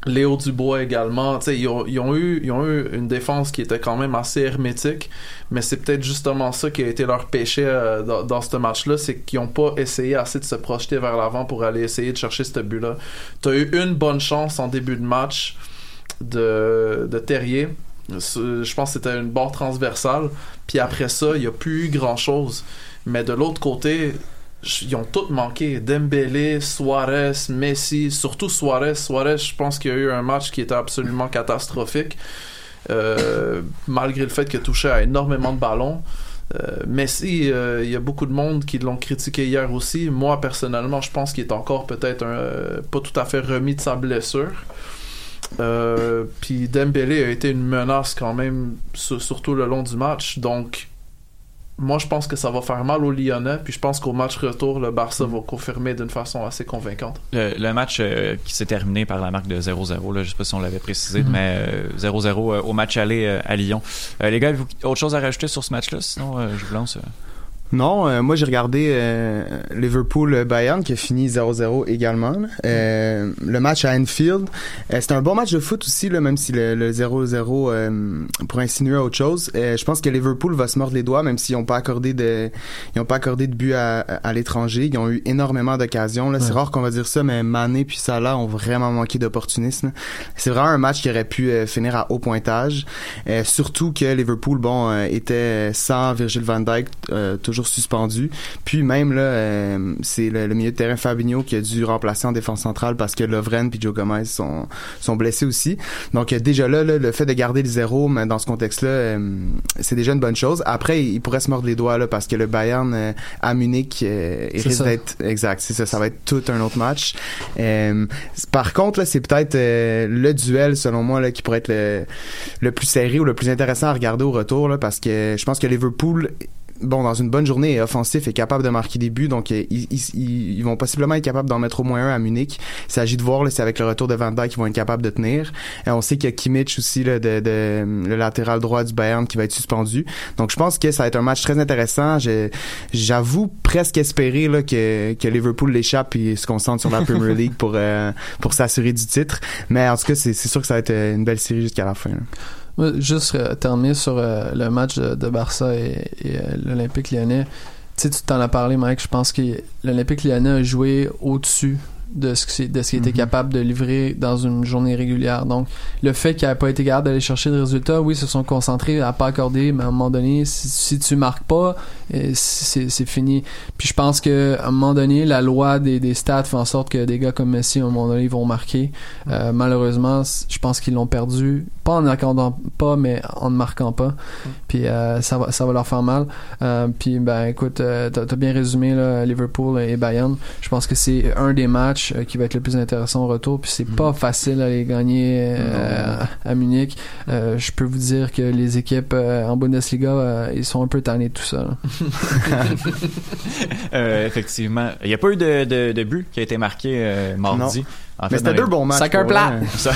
Léo Dubois également. Tu sais, ils, ont, eu, ils ont eu une défense qui était quand même assez hermétique, mais c'est peut-être justement ça qui a été leur péché euh, dans, ce match-là, c'est qu'ils n'ont pas essayé assez de se projeter vers l'avant pour aller essayer de chercher ce but-là. Tu as eu une bonne chance en début de match de, de Terrier. Je pense que c'était une barre transversale. Puis après ça, il n'y a plus eu grand-chose. Mais de l'autre côté, ils ont tous manqué. Dembélé, Suarez, Messi, surtout Suarez. Suarez, je pense qu'il y a eu un match qui était absolument catastrophique. Euh, malgré le fait qu'il a touché à énormément de ballons. Euh, Messi, euh, il y a beaucoup de monde qui l'ont critiqué hier aussi. Moi, personnellement, je pense qu'il est encore peut-être pas tout à fait remis de sa blessure. Puis Dembélé a été une menace quand même, sur- surtout le long du match. Donc, moi, je pense que ça va faire mal aux Lyonnais. Puis je pense qu'au match retour, le Barça va confirmer d'une façon assez convaincante. Le, le match euh, qui s'est terminé par la marque de 0-0, là, je sais pas si on l'avait précisé, Mhm. mais euh, 0-0 euh, au match aller euh, à Lyon. Euh, les gars, avez-vous autre chose à rajouter sur ce match-là? Sinon, euh, je vous lance. Euh. Non, euh, moi j'ai regardé euh, Liverpool-Bayern qui a fini 0-0 également. Euh, le match à Anfield, euh, c'était un bon match de foot aussi, là, même si le, le 0-0 euh, pour insinuer autre chose. Euh, je pense que Liverpool va se mordre les doigts, même s'ils n'ont pas accordé de, ils ont pas accordé de but à, à l'étranger. Ils ont eu énormément d'occasions. là. C'est rare qu'on va dire ça, mais Mané puis Salah ont vraiment manqué d'opportunisme. C'est vraiment un match qui aurait pu euh, finir à haut pointage. Euh, surtout que Liverpool, bon, euh, était sans Virgil van Dijk, euh, toujours suspendu. Puis même là, euh, c'est le, le milieu de terrain Fabinho qui a dû remplacer en défense centrale parce que Lovren puis Joe Gomez sont, sont blessés aussi. Donc euh, déjà là, là, le fait de garder le zéro mais dans ce contexte-là, euh, c'est déjà une bonne chose. Après, il pourrait se mordre les doigts là parce que le Bayern euh, à Munich, il risque d'être exact. C'est ça, ça va être tout un autre match. Par contre, là, c'est peut-être le duel selon moi là qui pourrait être le, le plus serré ou le plus intéressant à regarder au retour là, parce que je pense que Liverpool bon dans une bonne journée est offensif et capable de marquer des buts donc euh, ils, ils, ils vont possiblement être capables d'en mettre au moins un à Munich. Il s'agit de voir là, si avec le retour de Van Dijk ils vont être capables de tenir. Et on sait qu'il y a Kimmich aussi là, de, de le latéral droit du Bayern qui va être suspendu. Donc je pense que ça va être un match très intéressant. J'avoue presque espérer là, que, que Liverpool l'échappe et se concentre sur la Premier League pour euh, pour s'assurer du titre. Mais en tout cas c'est sûr que ça va être euh, une belle série jusqu'à la fin là. Juste euh, terminer sur euh, le match de, de Barça et, et, euh, l'Olympique lyonnais. Tu sais, tu t'en as parlé, Mike. Je pense que l'Olympique lyonnais a joué au-dessus de ce qui de ce qu'il était Mhm. capable de livrer dans une journée régulière. Donc, le fait qu'il n'a pas été capable d'aller chercher de résultats, oui, ils se sont concentrés à pas accorder, mais à un moment donné, si, si tu marques pas, euh, c'est fini. Puis je pense que à un moment donné, la loi des, des stats fait en sorte que des gars comme Messi, à un moment donné, ils vont marquer. Euh, malheureusement, je pense qu'ils l'ont perdu, pas en accordant pas, mais en ne marquant pas. Puis euh, ça va, ça va leur faire mal. Euh, puis ben écoute, t'as t'as bien résumé là, Liverpool et Bayern. Je pense que c'est un des matchs euh, qui va être le plus intéressant au retour. Puis c'est pas facile à les gagner euh, à Munich. Euh, je peux vous dire que les équipes euh, en Bundesliga, euh, ils sont un peu tannés de tout ça. Euh, effectivement. Il n'y a pas eu de, de, de but qui a été marqué euh, mardi. Non. En mais c'était deux bons matchs Soccer plat. ça.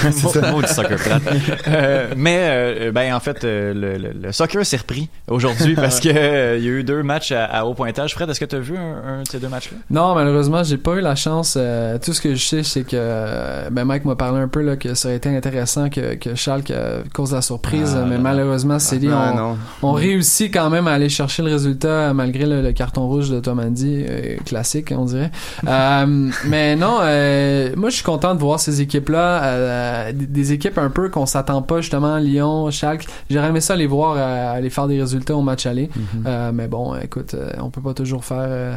maudit soccer plat. Euh, mais euh, ben en fait euh, le, le, le soccer s'est repris aujourd'hui parce que euh, il y a eu deux matchs à, à haut pointage. Fred, est-ce que tu as vu un, un de ces deux matchs-là? Non, malheureusement, j'ai pas eu la chance. Euh, tout ce que je sais, c'est que ben Mike m'a parlé un peu là que ça aurait été intéressant que, que Schalke euh, cause la surprise, Ah, mais malheureusement, c'est dit Ah, on, non. on réussit quand même à aller chercher le résultat malgré le, le carton rouge de Tom Andy, euh, classique, on dirait. Euh, mais non, euh, moi je suis content de voir ces équipes-là, euh, des, équipes un peu qu'on s'attend pas justement, Lyon, Schalke. J'aurais aimé ça les voir euh, aller faire des résultats au match aller. Euh, mais bon, écoute, euh, on peut pas toujours faire euh,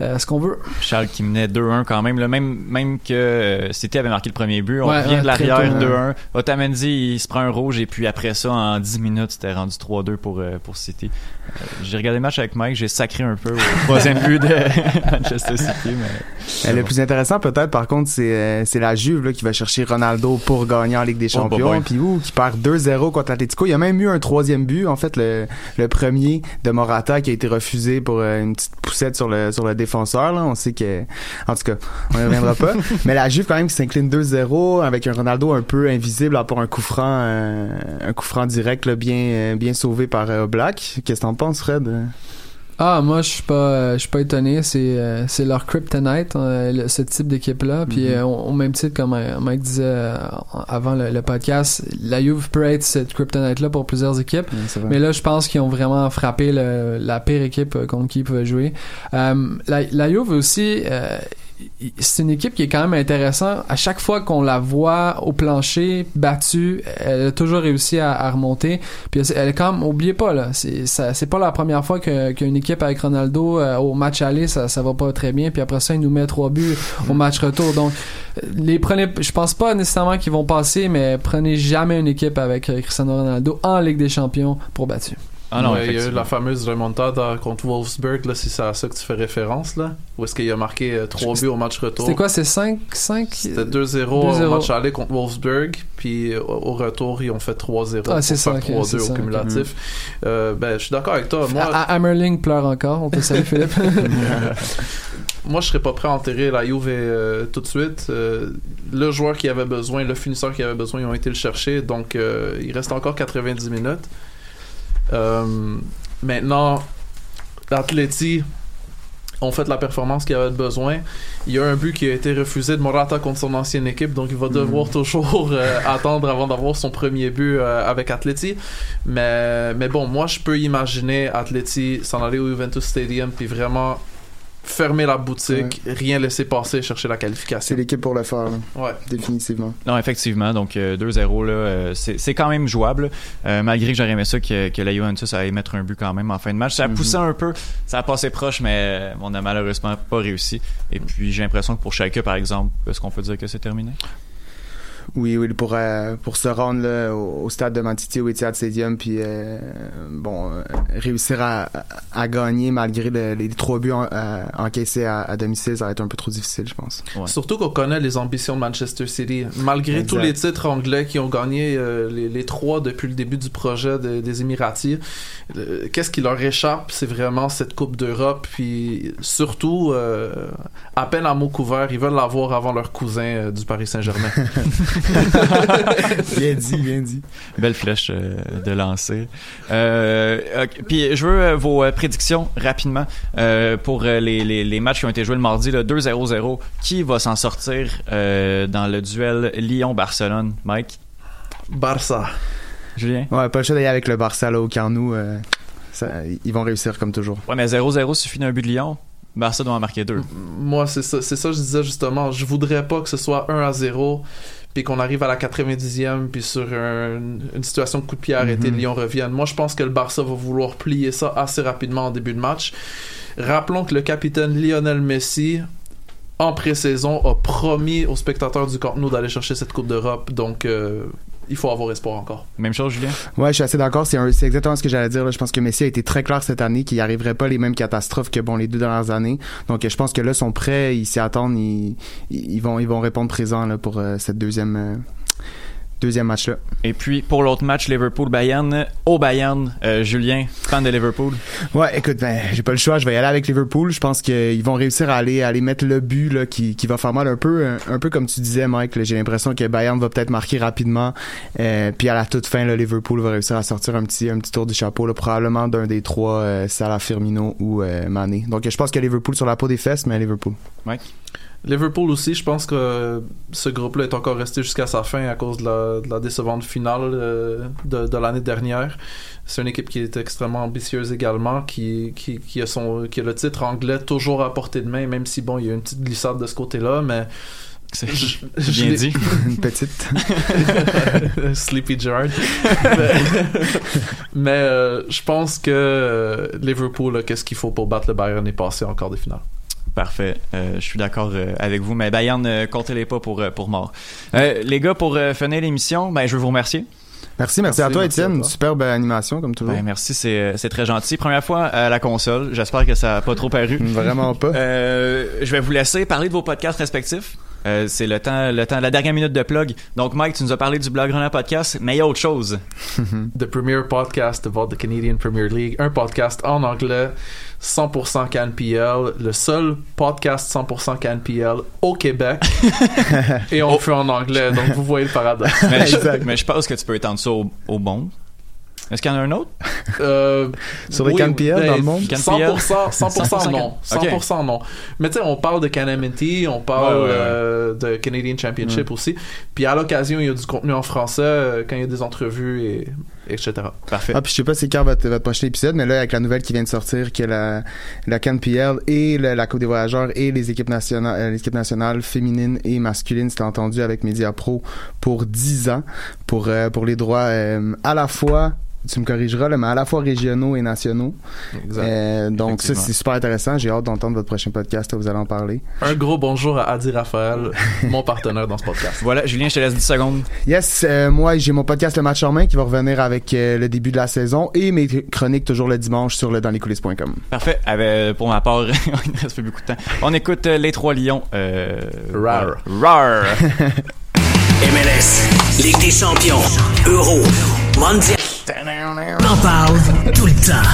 euh, ce qu'on veut. Charles qui menait 2-1 quand même. Là, même même que City avait marqué le premier but. On Ouais, revient ouais, de l'arrière très tôt, 2-1. Otamendi il se prend un rouge et puis après ça en 10 minutes c'était rendu 3-2 pour euh, pour City. J'ai regardé le match avec Mike, j'ai sacré un peu au troisième but de Manchester City. Mais le plus intéressant peut-être par contre c'est euh, c'est la Juve là, qui va chercher Ronaldo pour gagner en Ligue des Oh, Champions. boy. Puis où qui perd 2-0 contre l'Atlético. Il y a même eu un troisième but, en fait, le, le premier de Morata qui a été refusé pour euh, une petite poussette sur le sur le défenseur. Là. On sait que, en tout cas, on ne reviendra pas. Mais la Juve quand même qui s'incline 2-0 avec un Ronaldo un peu invisible à part un coup franc, euh, un coup franc direct là, bien bien sauvé par euh, Black. Qu'est-ce que penses, Fred? Ah, moi, je suis pas, euh, je suis pas étonné. C'est, euh, c'est leur kryptonite, euh, le- ce type d'équipe-là. Puis, Mhm. euh, au, même titre, comme Mike disait avant le, le podcast, la Juve peut être cette kryptonite-là pour plusieurs équipes. Mais là, je pense qu'ils ont vraiment frappé le- la pire équipe contre qui ils pouvaient jouer. La, la Juve aussi, c'est une équipe qui est quand même intéressante. À chaque fois qu'on la voit au plancher, battue, elle a toujours réussi à, remonter. Puis elle, est quand même, oubliez pas là, c'est pas la première fois qu'une équipe avec Ronaldo euh, au match aller, ça, va pas très bien. Puis après ça, il nous met trois buts au match retour. Donc euh, les prenez, je pense pas nécessairement qu'ils vont passer, mais prenez jamais une équipe avec euh, Cristiano Ronaldo en Ligue des Champions pour battu. Ah non, Ouais, il y a eu la fameuse remontada contre Wolfsburg, là, si c'est à ça que tu fais référence, là. Où est-ce qu'il a marqué euh, 3 buts au match retour? C'était quoi, c'est 5 5 C'était 2-0 au 2-0. match aller contre Wolfsburg, puis euh, au retour, ils ont fait 3-0 Ah, c'est ça, faire ok, c'est 3-2 ça, au cumulatif. Euh, ben, je suis d'accord avec toi. Moi, Hammerling pleure encore. On te salue, Philippe. moi, je serais pas prêt à enterrer la Juve euh, tout de suite. Euh, le joueur qui avait besoin, le finisseur qui avait besoin, ils ont été le chercher. Donc, euh, il reste encore 90 minutes. Euh, maintenant, l'Atleti ont fait la performance qu'il avait besoin. Il y a un but qui a été refusé de Morata contre son ancienne équipe, donc il va devoir toujours euh, attendre avant d'avoir son premier but euh, avec Atleti. Mais, mais bon, moi, je peux imaginer Atleti s'en aller au Juventus Stadium puis vraiment fermer la boutique, rien laisser passer, chercher la C'est qualification. l'équipe pour le faire, là. Ouais. définitivement. Non, effectivement. Donc, euh, 2-0, là, euh, c'est c'est quand même jouable. Euh, malgré que j'aurais aimé ça que, que la Juventus allait mettre un but quand même en fin de match. Ça a Mhm. poussé un peu. Ça a passé proche, mais euh, on a malheureusement pas réussi. Et puis, j'ai l'impression que pour Schalke, par exemple, est-ce qu'on peut dire que c'est terminé? Oui, oui, pour, euh, pour se rendre là, au, au stade de Mantiti, au Etihad Stadium, puis euh, bon, euh, réussir à, à, à gagner malgré le- les trois buts en- à- encaissés à, à domicile, ça va être un peu trop difficile, je pense. Ouais. Surtout qu'on connaît les ambitions de Manchester City. Malgré Exact. tous les titres anglais qui ont gagné, euh, les, les trois depuis le début du projet de- des Émiratis, euh, qu'est-ce qui leur échappe? C'est vraiment cette Coupe d'Europe. Puis surtout, euh, à peine à mot couvert, ils veulent l'avoir avant leur cousin euh, du Paris Saint-Germain. bien dit, bien dit. Belle flèche euh, de lancer. Euh, Puis je veux euh, vos euh, prédictions rapidement euh, pour euh, les, les, les matchs qui ont été joués le mardi, le 2-0-0. Qui va s'en sortir euh, dans le duel Lyon-Barcelone, Mike? Barça. Julien? Ouais, pas le choix d'aller avec le Barça là, au Camp Nou. euh, ça, ils vont réussir comme toujours. Ouais, mais 0-0 suffit d'un but de Lyon. Barça doit en marquer deux. Moi, c'est ça, c'est ça que je disais justement. Je voudrais pas que ce soit 1 à 0, puis qu'on arrive à la 90e, puis sur un- une situation de coup de pied arrêté, Mhm. Lyon revienne. Moi, je pense que le Barça va vouloir plier ça assez rapidement en début de match. Rappelons que le capitaine Lionel Messi, en pré-saison, a promis aux spectateurs du Camp Nou d'aller chercher cette Coupe d'Europe. Donc, euh, il faut avoir espoir encore. Même chose, Julien? Ouais, je suis assez d'accord. C'est, un- c'est exactement ce que j'allais dire. là. Je pense que Messi a été très clair cette année qu'il n'y arriverait pas les mêmes catastrophes que bon les deux dernières années. Donc, je pense que là, ils sont prêts, ils s'y attendent, ils, ils vont, ils vont répondre présent là, pour euh, cette deuxième, euh, deuxième match-là. Et puis pour l'autre match, Liverpool-Bayern, au Bayern, euh, Julien, fan de Liverpool. Ouais, écoute, ben, j'ai pas le choix. Je vais y aller avec Liverpool. Je pense qu'ils vont réussir à aller, à aller mettre le but là, qui, qui va faire mal un peu, un, un peu comme tu disais, Mike. J'ai l'impression que Bayern va peut-être marquer rapidement. Euh, puis à la toute fin, là, Liverpool va réussir à sortir un petit, un petit tour du chapeau, là, probablement d'un des trois, euh, Salah, Firmino ou euh, Mané. Donc je pense que Liverpool sur la peau des fesses, mais Liverpool. Mike? Liverpool aussi, je pense que ce groupe-là est encore resté jusqu'à sa fin à cause de la, de la décevante finale euh, de, de l'année dernière. C'est une équipe qui est extrêmement ambitieuse également, qui, qui, qui, a son, qui a le titre anglais toujours à portée de main, même si bon, il y a une petite glissade de ce côté-là, mais C'est je- bien je l'ai- dit. Une petite. Sleepy Gerrard. mais mais, euh, je pense que Liverpool, qu'est-ce qu'il faut pour battre le Bayern et passer encore des finales. Parfait. Euh, je suis d'accord euh, avec vous, mais Bayern, ne comptez-les pas pour, euh, pour mort. Euh, les gars, pour euh, finir l'émission, ben, je veux vous remercier. Merci, merci, Merci, à toi, Étienne. Superbe animation, comme toujours. Ben, merci, c'est euh, c'est très gentil. Première fois à la console. J'espère que ça n'a pas trop paru. Vraiment pas. Euh, je vais vous laisser parler de vos podcasts respectifs. Euh, c'est le temps, le temps, la dernière minute de plug. Donc, Mike, tu nous as parlé du Blog Runner podcast, mais il y a autre chose. The premier podcast about the Canadian Premier League, un podcast en anglais, 100% CanPL, le seul podcast 100% CanPL au Québec, et on le fait en anglais, donc vous voyez le paradoxe. mais, je, mais je pense que tu peux étendre ça au, au bon. Est-ce qu'il y en a un autre? Euh, Sur les oui, CanPL ben, dans le monde? 100%, 100%, 100% non. Ok. 100% non. Mais tu sais, on parle de CanMNT, on parle Ouais, ouais, ouais. euh, de Canadian Championship aussi. Puis à l'occasion, il y a du contenu en français euh, quand il y a des entrevues, et, etc. Parfait. Ah, puis je sais pas c'est quand votre, votre prochain épisode, mais là, avec la nouvelle qui vient de sortir, que la, la CanPL et le- la Coupe des voyageurs et les équipes nationales, euh, les équipes nationales féminines et masculines, c'était entendu avec Media Pro pour 10 ans, pour, euh, pour les droits euh, à la fois tu me corrigeras, là, mais à la fois régionaux et nationaux. Exact. Euh, donc ça, c'est super intéressant. J'ai hâte d'entendre votre prochain podcast. là, Vous allez en parler. Un gros bonjour à Adi Raphaël, mon partenaire dans ce podcast. Voilà, Julien, je te laisse 10 secondes. Yes, euh, moi j'ai mon podcast Le Match en main qui va revenir avec euh, le début de la saison et mes chroniques toujours le dimanche sur le danslescoulisses.com. Parfait. Avec- pour ma part, il ne reste plus beaucoup de temps. On écoute euh, Les Trois Lions. Euh, Rar. Rar. MLS, Ligue des champions, Euro, Mondial. On en parle tout le temps.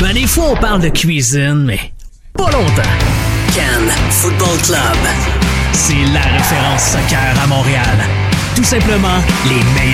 Ben, des fois, on parle de cuisine, mais pas longtemps. Cannes Football Club. C'est la référence soccer à Montréal. Tout simplement les meilleurs.